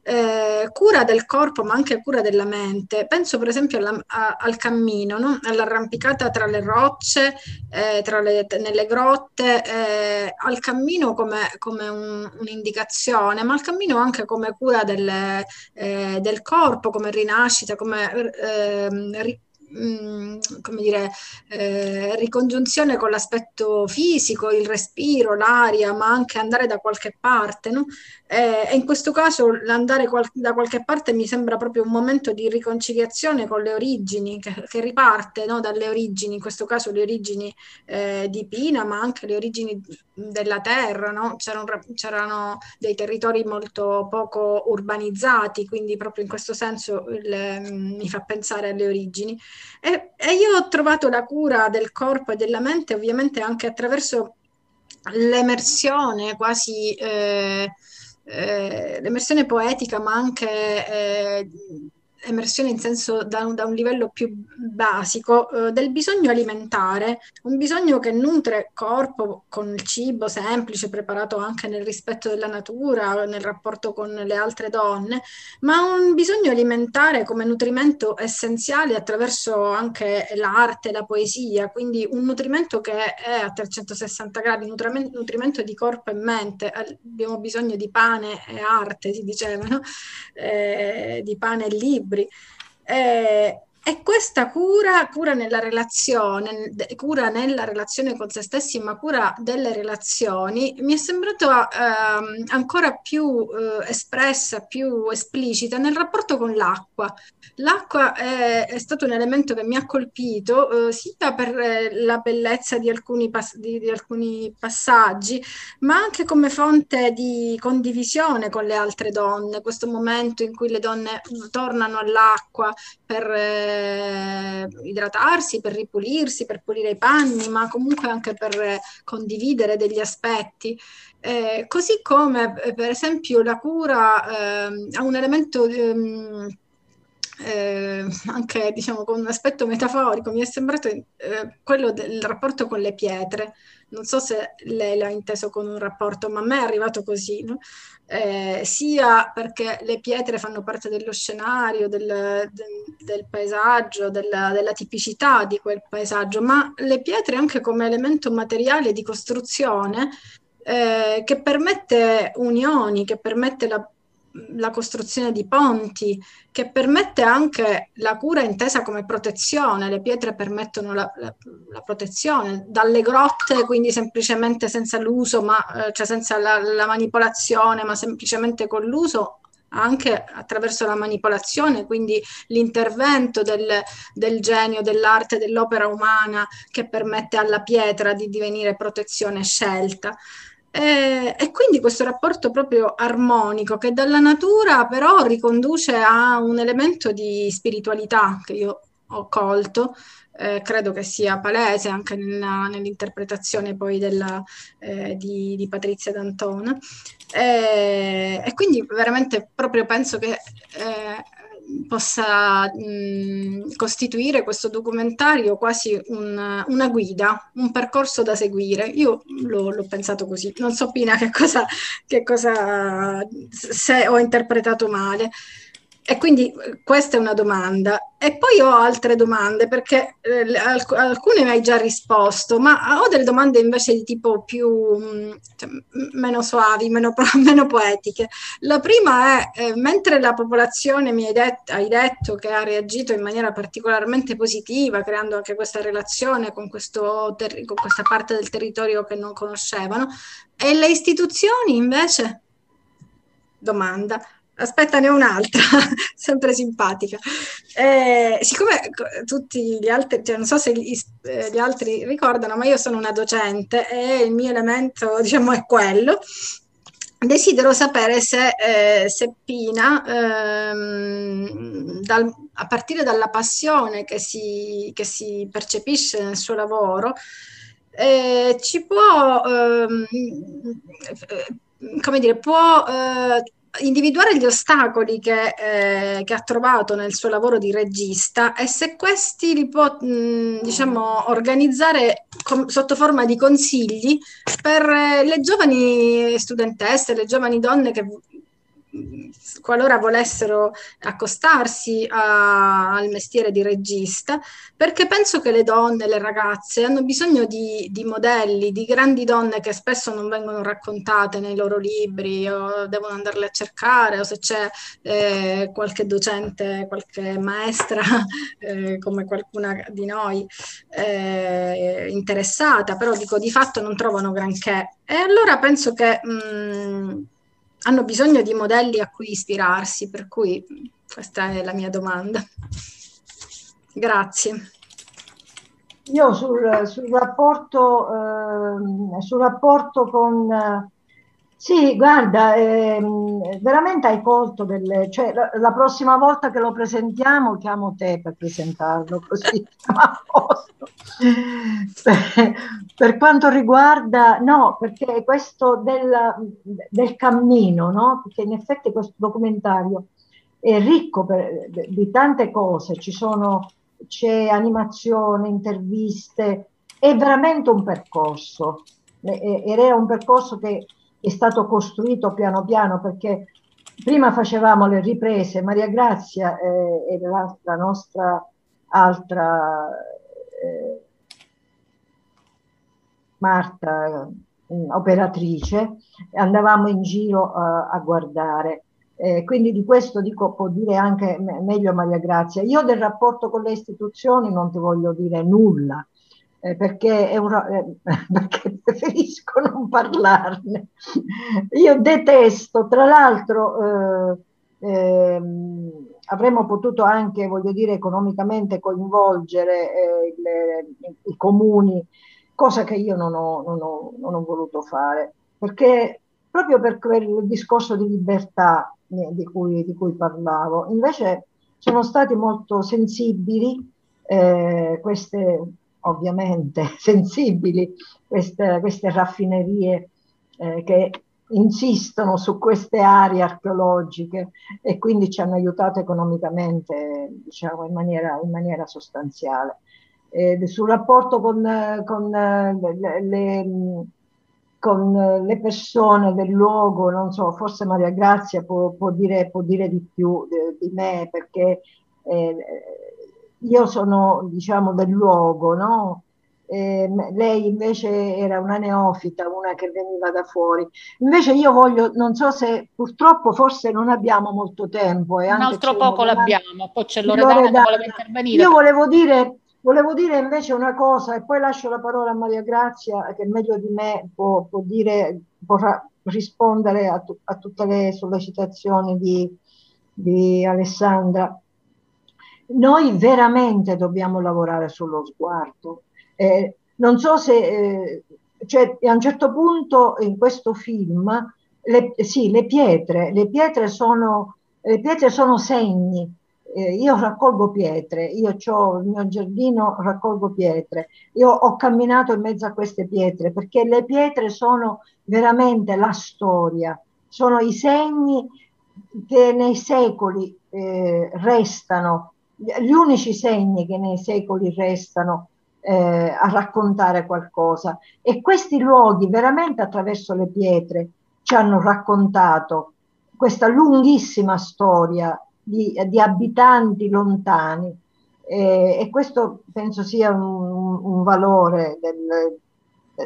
eh, cura del corpo ma anche cura della mente. Penso per esempio alla, a, al cammino, no? all'arrampicata tra le rocce, eh, tra le, nelle grotte, eh, al cammino come, come un, un'indicazione, ma al cammino anche come cura delle, eh, del corpo, come rinascita, come ehm, Mm, come dire, eh, ricongiunzione con l'aspetto fisico, il respiro, l'aria, ma anche andare da qualche parte. No? Eh, e in questo caso l'andare qual- da qualche parte mi sembra proprio un momento di riconciliazione con le origini, che, che riparte no? dalle origini, in questo caso le origini eh, di Pina, ma anche le origini della terra. No? C'erano, c'erano, dei territori molto poco urbanizzati, quindi proprio in questo senso il, mi fa pensare alle origini. E, e io ho trovato la cura del corpo e della mente ovviamente anche attraverso l'emersione quasi eh, eh, l'emersione poetica, ma anche eh, emersione in senso da, da un livello più basico eh, del bisogno alimentare, un bisogno che nutre corpo con il cibo semplice, preparato anche nel rispetto della natura, nel rapporto con le altre donne, ma un bisogno alimentare come nutrimento essenziale attraverso anche l'arte, la poesia, quindi un nutrimento che è a 360 gradi, nutrimento di corpo e mente. Abbiamo bisogno di pane e arte, si diceva, no? eh, di pane e libri. Eh, e questa cura, cura nella relazione, cura nella relazione con se stessi, ma cura delle relazioni, mi è sembrato eh, ancora più eh, espressa, più esplicita nel rapporto con l'acqua. L'acqua è, è, stato un elemento che mi ha colpito eh, sia per eh, la bellezza di alcuni, pas- di, di alcuni, passaggi, ma anche come fonte di condivisione con le altre donne. Questo momento in cui le donne tornano all'acqua per eh, eh, idratarsi, per ripulirsi, per pulire i panni, ma comunque anche per condividere degli aspetti. Eh, così come eh, per esempio la cura eh, ha un elemento ehm, eh, anche diciamo con un aspetto metaforico, mi è sembrato eh, quello del rapporto con le pietre. Non so se lei l'ha inteso con un rapporto, ma a me è arrivato così. No? eh, sia perché le pietre fanno parte dello scenario, del, del, del paesaggio, della, della, tipicità di quel paesaggio, ma le pietre anche come elemento materiale di costruzione eh, che permette unioni, che permette la la costruzione di ponti, che permette anche la cura intesa come protezione. Le pietre permettono la, la, la protezione dalle grotte, quindi semplicemente senza l'uso, ma, eh, cioè senza la, la manipolazione, ma semplicemente con l'uso anche attraverso la manipolazione, quindi l'intervento del, del, genio, dell'arte, dell'opera umana che permette alla pietra di divenire protezione scelta. E, e, quindi questo rapporto proprio armonico che dalla natura però riconduce a un elemento di spiritualità che io ho colto, eh, credo che sia palese anche nella, nell'interpretazione poi della, eh, di, di, Patrizia D'Antona. E, e, quindi veramente proprio penso che eh, possa mh, costituire questo documentario quasi un, una guida, un percorso da seguire. Io l'ho, l'ho pensato così, non so Pina che cosa, che cosa, se ho interpretato male. E quindi eh, questa è una domanda. E poi ho altre domande perché eh, alc- alcune mi hai già risposto, ma ho delle domande invece di tipo più mm, cioè, meno suavi, meno, meno, poetiche. La prima è, eh, mentre la popolazione mi hai, det- hai, detto che ha reagito in maniera particolarmente positiva, creando anche questa relazione con, ter- con questa parte del territorio che non conoscevano, e le istituzioni invece? Domanda. Aspetta, ne ho un'altra, sempre simpatica. Eh, siccome tutti gli altri, cioè non so se gli, eh, gli, altri ricordano, ma io sono una docente e il mio elemento, diciamo, è quello. Desidero sapere se, eh, se Pina, ehm, dal, a partire dalla passione che si, che si percepisce nel suo lavoro, eh, ci può, ehm, eh, come dire, può individuare gli ostacoli che, eh, che, ha trovato nel suo lavoro di regista e se questi li può mh, diciamo, organizzare com- sotto forma di consigli per eh, le giovani studentesse, le giovani donne che qualora volessero accostarsi a, al mestiere di regista, perché penso che le donne, le ragazze hanno bisogno di, di, modelli, di grandi donne che spesso non vengono raccontate nei loro libri o devono andarle a cercare o se c'è eh, qualche docente, qualche maestra eh, come qualcuna di noi eh, interessata, però dico di fatto non trovano granché. E allora penso che mh, mm, hanno bisogno di modelli a cui ispirarsi, per cui questa è la mia domanda. Grazie. Io sul, sul, rapporto, eh, sul rapporto con... Sì, guarda, eh, veramente hai colto delle... Cioè, la, la, prossima volta che lo presentiamo chiamo te per presentarlo, così a posto. per, per quanto riguarda... No, perché questo del, del cammino, no? Perché in effetti questo documentario è ricco per, di tante cose, ci sono, c'è animazione, interviste, è veramente un percorso è un percorso che è stato costruito piano piano perché prima facevamo le riprese, Maria Grazia eh, e la, la, nostra altra eh, Marta, operatrice, andavamo in giro uh, a guardare. Eh, quindi di questo dico, può dire anche meglio Maria Grazia. Io del rapporto con le istituzioni non ti voglio dire nulla, eh, perché, un, eh, perché preferisco non parlarne. Io detesto, tra l'altro, eh, ehm, avremmo potuto anche, voglio dire, economicamente coinvolgere eh, le, i comuni, cosa che io non ho, non ho, non ho voluto fare, perché proprio per quel discorso di libertà eh, di cui, di cui parlavo. Invece sono stati molto sensibili eh, queste ovviamente sensibili queste, queste raffinerie eh, che insistono su queste aree archeologiche e quindi ci hanno aiutato economicamente diciamo, in, maniera, in maniera sostanziale. Eh, sul rapporto con, con, le, le, con, le, persone del luogo, non so, forse Maria Grazia può, può, dire, può dire, di più di, di me perché eh, io sono, diciamo, del luogo, no? Eh, lei invece era una neofita, una che veniva da fuori. Invece io voglio, non so se purtroppo forse non abbiamo molto tempo. E Un altro poco l'abbiamo, poi c'è Loredana che voleva intervenire. Io volevo dire, volevo dire invece una cosa e poi lascio la parola a Maria Grazia che meglio di me può, può dire, potrà rispondere a, a, tutte le sollecitazioni di, di Alessandra noi veramente dobbiamo lavorare sullo sguardo. Eh, non so se, eh, cioè, a un certo punto in questo film, le, sì, le pietre, le pietre sono, le pietre sono segni. Eh, io raccolgo pietre, io ho il mio giardino, raccolgo pietre. Io ho camminato in mezzo a queste pietre perché le pietre sono veramente la storia, sono i segni che nei secoli eh, restano gli unici segni che nei secoli restano eh, a raccontare qualcosa. E questi luoghi, veramente attraverso le pietre, ci hanno raccontato questa lunghissima storia di, di abitanti lontani. Eh, e questo penso sia un, un valore del,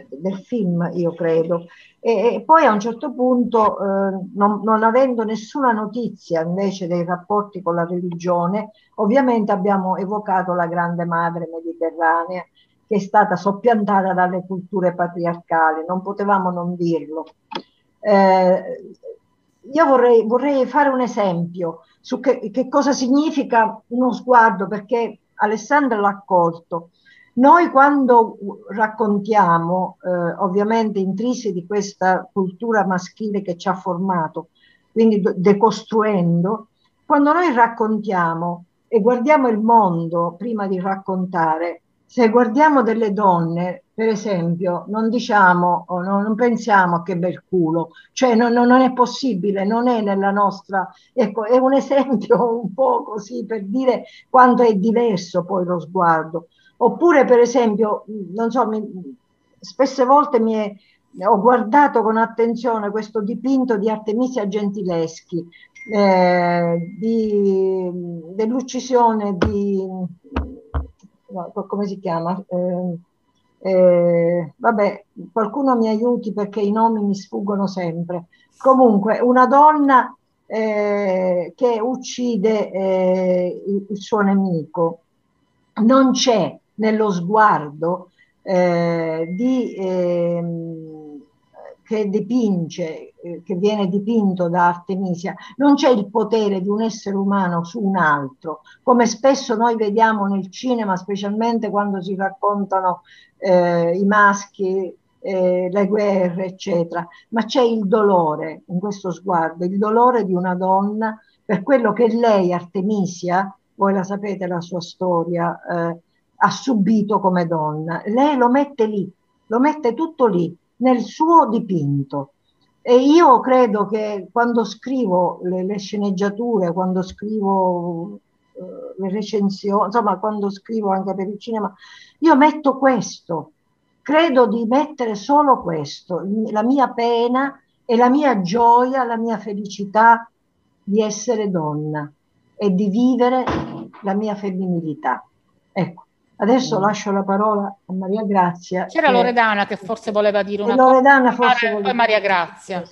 del film, io credo. E, e, poi a un certo punto, eh, non, non, avendo nessuna notizia invece dei rapporti con la religione, ovviamente abbiamo evocato la grande madre mediterranea che è stata soppiantata dalle culture patriarcali, non potevamo non dirlo. Eh, io vorrei, vorrei, fare un esempio su che, che cosa significa uno sguardo, perché Alessandra l'ha accolto. Noi quando raccontiamo, eh, ovviamente intrisi di questa cultura maschile che ci ha formato, quindi decostruendo, quando noi raccontiamo e guardiamo il mondo prima di raccontare, se guardiamo delle donne, per esempio, non diciamo o non, non pensiamo che bel culo, cioè non, non, è possibile, non è nella nostra, ecco, è un esempio un po' così per dire quanto è diverso poi lo sguardo. Oppure, per esempio, non so, mi, spesse volte mi è, ho guardato con attenzione questo dipinto di Artemisia Gentileschi, eh, di, dell'uccisione di, no, come si chiama? Eh, eh, vabbè, qualcuno mi aiuti perché i nomi mi sfuggono sempre. Comunque, una donna eh, che uccide eh, il, il suo nemico. Non c'è nello sguardo eh, di, eh, che dipinge, eh, che viene dipinto da Artemisia, non c'è il potere di un essere umano su un altro, come spesso noi vediamo nel cinema, specialmente quando si raccontano eh, i maschi eh, le guerre, eccetera, ma c'è il dolore in questo sguardo, il dolore di una donna per quello che lei, Artemisia, voi la sapete la sua storia, eh, ha subito come donna. Lei lo mette lì, lo mette tutto lì, nel suo dipinto. E io credo che quando scrivo le, le sceneggiature, quando scrivo eh, le recensioni, insomma, quando scrivo anche per il cinema, io metto questo. Credo di mettere solo questo, la mia pena e la mia gioia, la mia felicità di essere donna e di vivere la mia femminilità. Ecco, adesso mm. lascio la parola a Maria Grazia. C'era che... Loredana che forse voleva dire una Loredana cosa. Forse voleva... Poi Maria Grazia.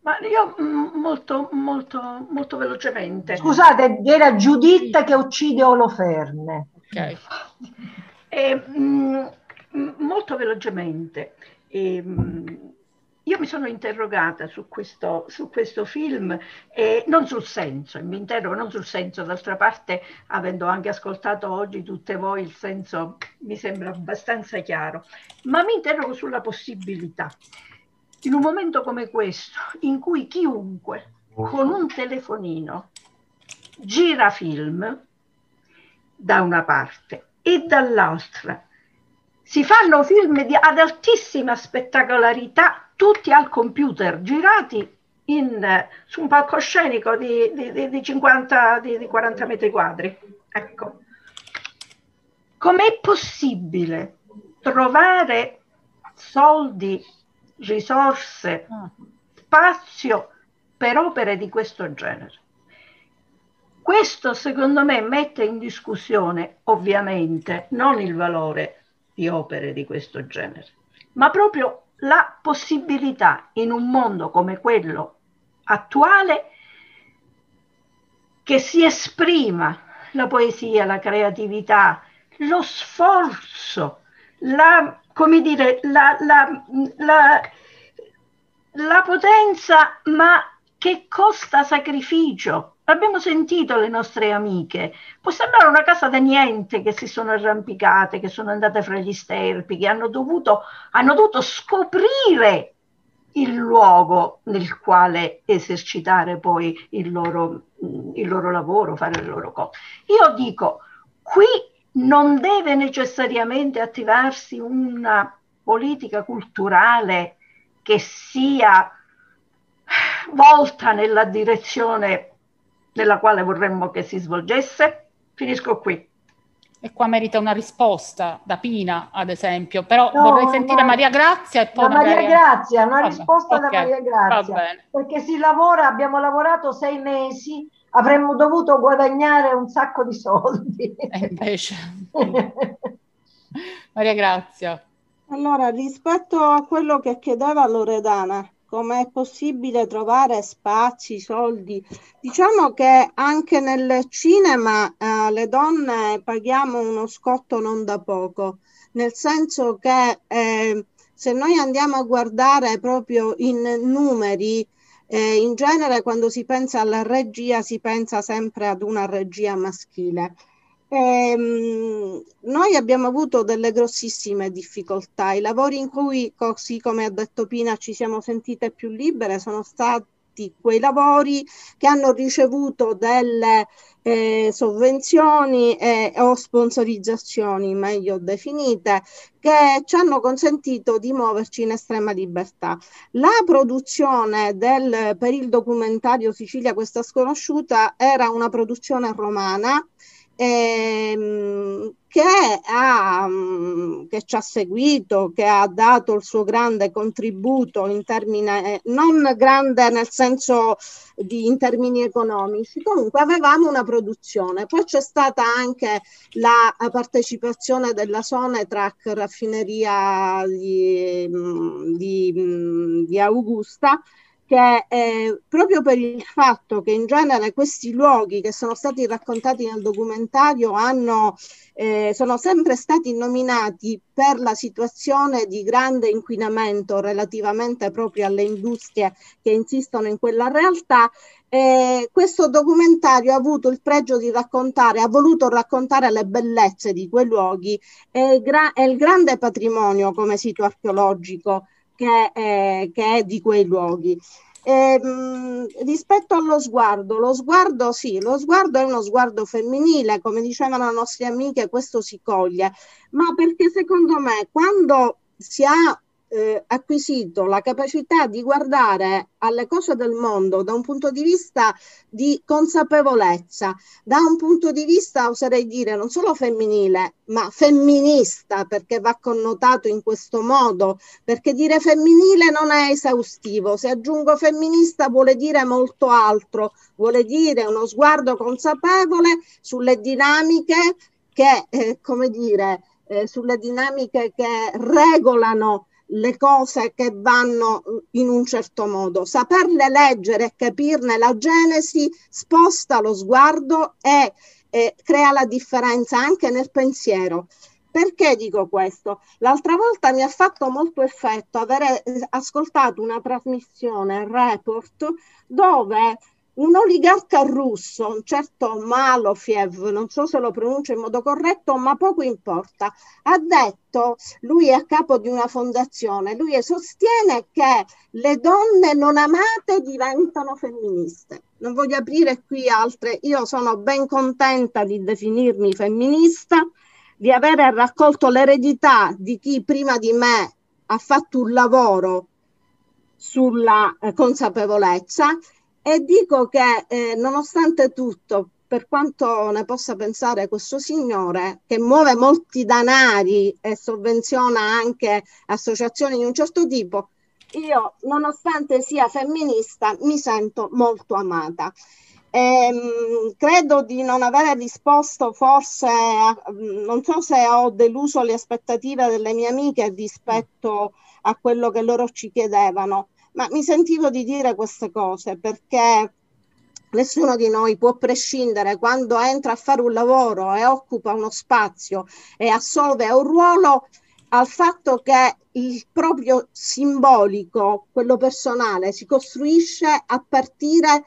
Ma io mm, molto, molto, molto velocemente. Scusate, era Giuditta che uccide Oloferne. Ok. E, mm, molto velocemente. E, io mi sono interrogata su questo, su questo film, eh, non sul senso, mi interrogo non sul senso, d'altra parte, avendo anche ascoltato oggi tutte voi, il senso mi sembra abbastanza chiaro, ma mi interrogo sulla possibilità. In un momento come questo, in cui chiunque con un telefonino gira film da una parte e dall'altra si fanno film di, ad altissima spettacolarità, tutti al computer, girati in, su un palcoscenico di, di, di 50, di, 40 metri quadri. Ecco. Com'è possibile trovare soldi, risorse, spazio per opere di questo genere? Questo secondo me mette in discussione ovviamente non il valore di opere di questo genere, ma proprio la possibilità in un mondo come quello attuale che si esprima la poesia, la creatività, lo sforzo, la, come dire, la, la, la, la potenza, ma che costa sacrificio, Abbiamo sentito le nostre amiche, può sembrare una casa da niente che si sono arrampicate, che sono andate fra gli sterpi, che hanno dovuto, hanno dovuto scoprire il luogo nel quale esercitare poi il loro, il loro lavoro, fare le loro cose. Io dico, qui non deve necessariamente attivarsi una politica culturale che sia volta nella direzione nella quale vorremmo che si svolgesse? Finisco qui. E qua merita una risposta da Pina, ad esempio, però no, vorrei sentire ma... Maria Grazia e poi... Da Maria Grazia, una Vabbè, risposta okay, da Maria Grazia, perché si lavora, abbiamo lavorato sei mesi, avremmo dovuto guadagnare un sacco di soldi. E invece... Maria Grazia. Allora, rispetto a quello che chiedeva Loredana, come è possibile trovare spazi, soldi. Diciamo che anche nel cinema eh, le donne paghiamo uno scotto non da poco, nel senso che eh, se noi andiamo a guardare proprio in numeri, eh, in genere quando si pensa alla regia si pensa sempre ad una regia maschile. Ehm, noi abbiamo avuto delle grossissime difficoltà. I lavori in cui, così come ha detto Pina, ci siamo sentite più libere sono stati quei lavori che hanno ricevuto delle eh, sovvenzioni eh, o sponsorizzazioni meglio definite che ci hanno consentito di muoverci in estrema libertà. La produzione del, per il documentario Sicilia questa sconosciuta era una produzione romana ehm, che, ha, mm, che ci ha seguito, che ha dato il suo grande contributo in termini, non grande nel senso di in termini economici, comunque avevamo una produzione. Poi c'è stata anche la partecipazione della Sonetrack, raffineria di, mm, di, mm, di Augusta, che eh, proprio per il fatto che in genere questi luoghi che sono stati raccontati nel documentario hanno, eh, sono sempre stati nominati per la situazione di grande inquinamento relativamente proprio alle industrie che insistono in quella realtà, eh, questo documentario ha avuto il pregio di raccontare, ha voluto raccontare le bellezze di quei luoghi e, gra- e il grande patrimonio come sito archeologico che, eh, che è di quei luoghi. Eh, rispetto allo sguardo, lo sguardo sì, lo sguardo è uno sguardo femminile, come dicevano le nostre amiche, questo si coglie, ma perché secondo me quando si ha eh, acquisito la capacità di guardare alle cose del mondo da un punto di vista di consapevolezza, da un punto di vista, oserei dire, non solo femminile, ma femminista, perché va connotato in questo modo, perché dire femminile non è esaustivo. Se aggiungo femminista vuole dire molto altro, vuole dire uno sguardo consapevole sulle dinamiche che, eh, come dire, eh, sulle dinamiche che regolano le cose che vanno in un certo modo. Saperle leggere e capirne la genesi sposta lo sguardo e eh, crea la differenza anche nel pensiero. Perché dico questo? L'altra volta mi ha fatto molto effetto avere eh, ascoltato una trasmissione, report, dove un oligarca russo, un certo Malofiev, non so se lo pronuncio in modo corretto, ma poco importa, ha detto, lui è a capo di una fondazione, lui sostiene che le donne non amate diventano femministe. Non voglio aprire qui altre, io sono ben contenta di definirmi femminista, di avere raccolto l'eredità di chi prima di me ha fatto un lavoro sulla eh, consapevolezza e dico che eh, nonostante tutto, per quanto ne possa pensare questo signore, che muove molti danari e sovvenziona anche associazioni di un certo tipo, io, nonostante sia femminista, mi sento molto amata. Ehm, credo di non avere risposto forse, non so se ho deluso le aspettative delle mie amiche rispetto a quello che loro ci chiedevano ma mi sentivo di dire queste cose perché nessuno di noi può prescindere quando entra a fare un lavoro e occupa uno spazio e assolve un ruolo al fatto che il proprio simbolico, quello personale, si costruisce a partire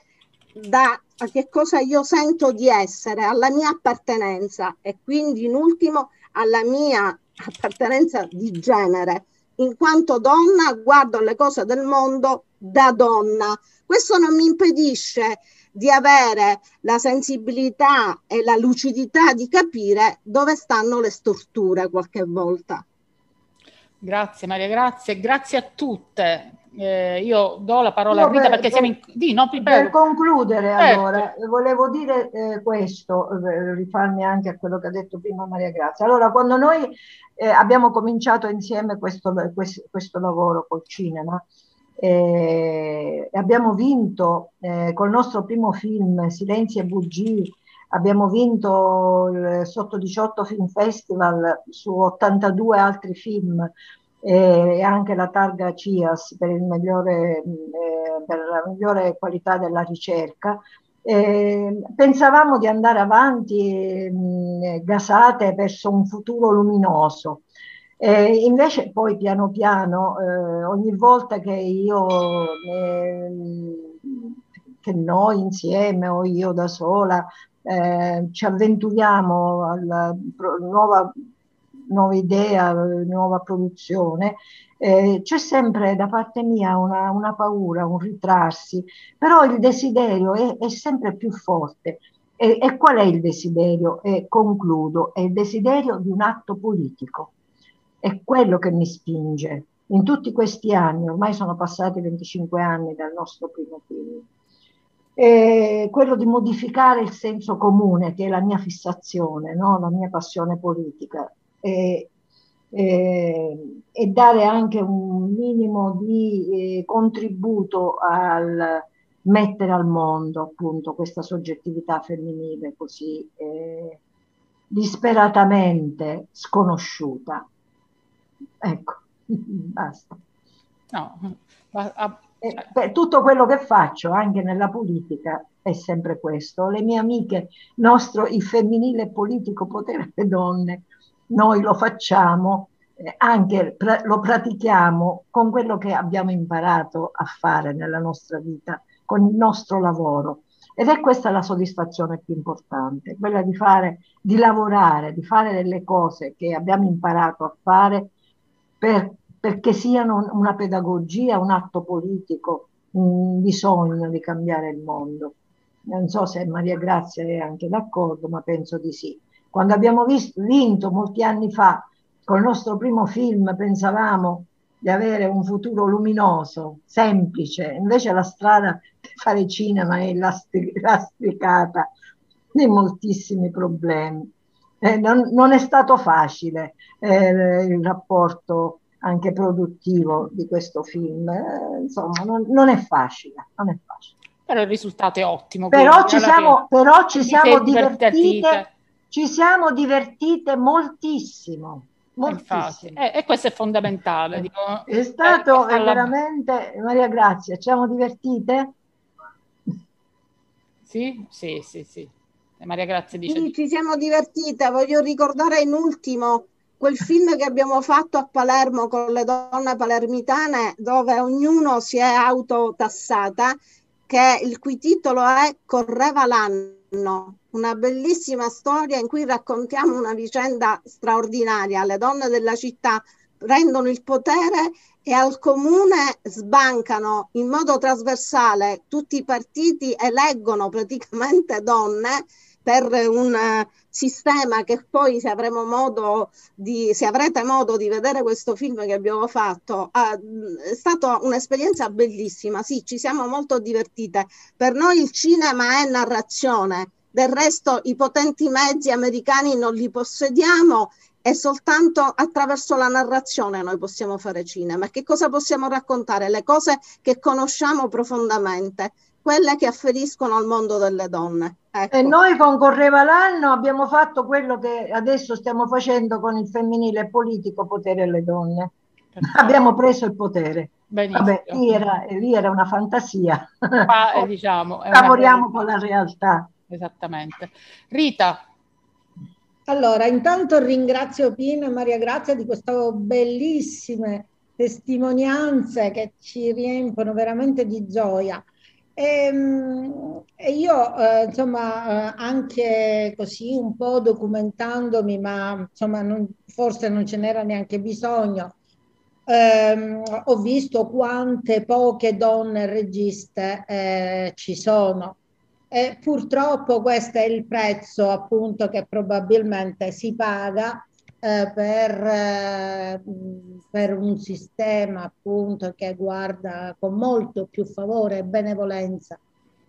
da che cosa io sento di essere, alla mia appartenenza e quindi in ultimo alla mia appartenenza di genere in quanto donna guardo le cose del mondo da donna. Questo non mi impedisce di avere la sensibilità e la lucidità di capire dove stanno le storture qualche volta. Grazie Maria, grazie, grazie a tutte. Eh, io do la parola io a Rita per, perché siamo in... Di, no, per concludere certo. allora, volevo dire eh, questo, eh, rifarmi anche a quello che ha detto prima Maria Grazia. Allora, quando noi eh, abbiamo cominciato insieme questo, questo, questo latoro col cinema, eh, abbiamo vinto eh, col nostro primo film Silenzi e bugie abbiamo vinto il Sotto 18 Film Festival su 82 altri film e anche la targa CIAS per, migliore, eh, per la migliore qualità della ricerca. Eh, pensavamo di andare avanti mh, gasate verso un futuro luminoso. Eh, invece poi piano piano, eh, ogni volta che io, che noi insieme o io da sola eh, ci avventuriamo alla nuova nuova idea, nuova produzione, eh, c'è sempre da parte mia una, una, paura, un ritrarsi, però il desiderio è, è sempre più forte. E, e, qual è il desiderio? E concludo, è il desiderio di un atto politico. È quello che mi spinge. In tutti questi anni, ormai sono passati 25 anni dal nostro primo film, è quello di modificare il senso comune, che è la mia fissazione, no? la mia passione politica e, e, e dare anche un minimo di eh, contributo al mettere al mondo appunto questa soggettività femminile così eh, disperatamente sconosciuta. Ecco, basta. No, ma, eh, tutto quello che faccio anche nella politica è sempre questo. Le mie amiche, nostro, il femminile politico potere delle donne, noi lo facciamo, eh, anche pra- lo pratichiamo con quello che abbiamo imparato a fare nella nostra vita, con il nostro lavoro. Ed è questa la soddisfazione più importante, quella di fare, di lavorare, di fare delle cose che abbiamo imparato a fare per, perché siano una pedagogia, un atto politico, un bisogno di cambiare il mondo. Non so se Maria Grazia è anche d'accordo, ma penso di sì. Quando abbiamo visto, vinto molti anni fa col nostro primo film, pensavamo di avere un futuro luminoso, semplice, invece la strada per fare cinema è lastricata di moltissimi problemi. Eh, non, non, è stato facile eh, il rapporto anche produttivo di questo film, eh, insomma non, non, è facile, non è facile. Però il risultato è ottimo. Però ci siamo, però ci siamo divertite, ci siamo divertite moltissimo. Infatti, e, e, questo è fondamentale. Dico, è stato è, è veramente, Maria Grazia, ci siamo divertite? Sì, sì, sì, sì. Maria Grazia dice... Sì, ci siamo divertite. Voglio ricordare in ultimo quel film che abbiamo fatto a Palermo con le donne palermitane dove ognuno si è autotassata, che il cui titolo è Correva l'anno una bellissima storia in cui raccontiamo una vicenda straordinaria. Le donne della città prendono il potere e al comune sbancano in modo trasversale tutti i partiti eleggono praticamente donne per un uh, sistema che poi se avremo modo di se avrete modo di vedere questo film che abbiamo fatto è stata un'esperienza bellissima sì ci siamo molto divertite per noi il cinema è narrazione del resto i potenti mezzi americani non li possediamo e soltanto attraverso la narrazione noi possiamo fare cinema. Che cosa possiamo raccontare? Le cose che conosciamo profondamente, quelle che afferiscono al mondo delle donne. Ecco. E noi con Correva l'anno abbiamo fatto quello che adesso stiamo facendo con il femminile politico potere alle donne. Perfetto. Abbiamo preso il potere. Benissimo. Vabbè, lì era, lì era una fantasia. Ma, eh, diciamo, Lavoriamo con la realtà esattamente. Rita. Allora, intanto ringrazio Pino e Maria Grazia di queste bellissime testimonianze che ci riempiono veramente di gioia. E, ehm, e io, eh, insomma, eh, anche così un po' documentandomi, ma insomma, non, forse non ce n'era neanche bisogno, ehm, ho visto quante poche donne registe eh, ci sono e purtroppo questo è il prezzo appunto che probabilmente si paga eh, per, eh, per, un sistema appunto che guarda con molto più favore e benevolenza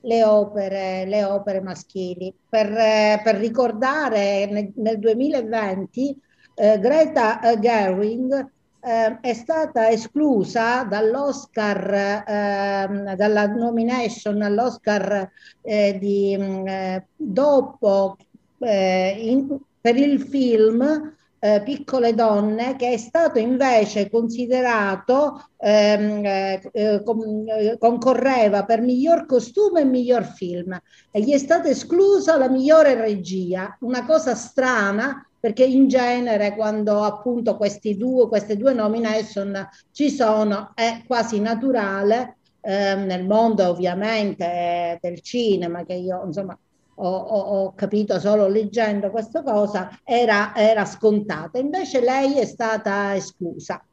le opere, le opere maschili. Per, eh, per ricordare nel, nel 2020 eh, Greta Gerwig eh, è stata esclusa dall'Oscar, eh, dalla nomination all'Oscar eh, di, mm, eh, dopo eh, in, per il film eh, Piccole donne, che è stato invece considerato, ehm, con, concorreva per miglior costume e miglior film. E gli è stata esclusa la migliore regia, una cosa strana perché in genere quando appunto questi due, queste due nomination ci sono è quasi naturale eh, nel mondo ovviamente del cinema che io insomma ho, ho, ho capito solo leggendo questa cosa era, era scontata. Invece lei è stata esclusa.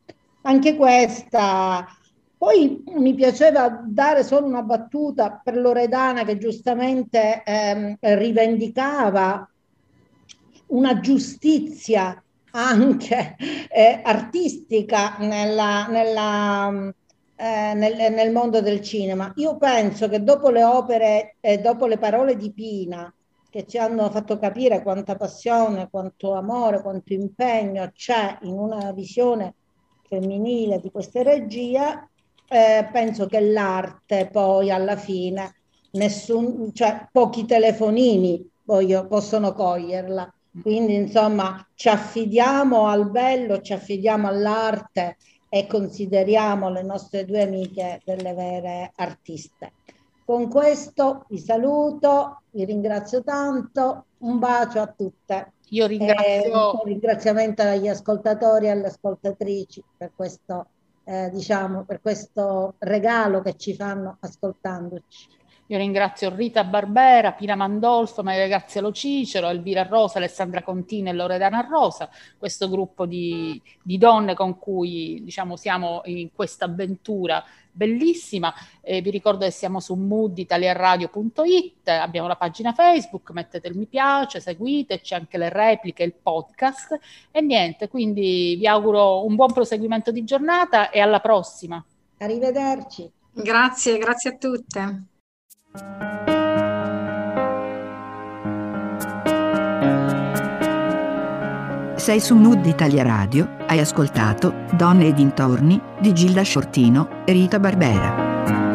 Anche questa. Poi mi piaceva dare solo una battuta per Loredana che giustamente ehm, rivendicava una giustizia anche eh, artistica nella, nella, eh, nel, nel, mondo del cinema. Io penso che dopo le opere e eh, dopo le parole di Pina, che ci hanno fatto capire quanta passione, quanto amore, quanto impegno c'è in una visione femminile di questa regia, eh, penso che l'arte poi alla fine, nessun, cioè pochi telefonini voglio, possono coglierla quindi insomma ci affidiamo al bello, ci affidiamo all'arte e consideriamo le nostre due amiche delle vere artiste. Con questo vi saluto, vi ringrazio tanto, un bacio a tutte. Io ringrazio. un ringraziamento agli ascoltatori e alle ascoltatrici per questo, eh, diciamo, per questo regalo che ci fanno ascoltandoci. Io ringrazio Rita Barbera, Pina Mandolfo, Maria Grazia Lo Cicero, Elvira Rosa, Alessandra Contini e Loredana Rosa, questo gruppo di, di donne con cui diciamo, siamo in questa avventura bellissima. Eh, vi ricordo che siamo su mooditaliaradio.it, abbiamo la pagina Facebook, mettete il mi piace, seguiteci, anche le repliche, il podcast e niente, quindi vi auguro un buon proseguimento di giornata e alla prossima. Arrivederci. Grazie, grazie a tutte. Sei su Mood Italia Radio, hai ascoltato Donne e dintorni di Gilda Sciortino e Rita Barbera.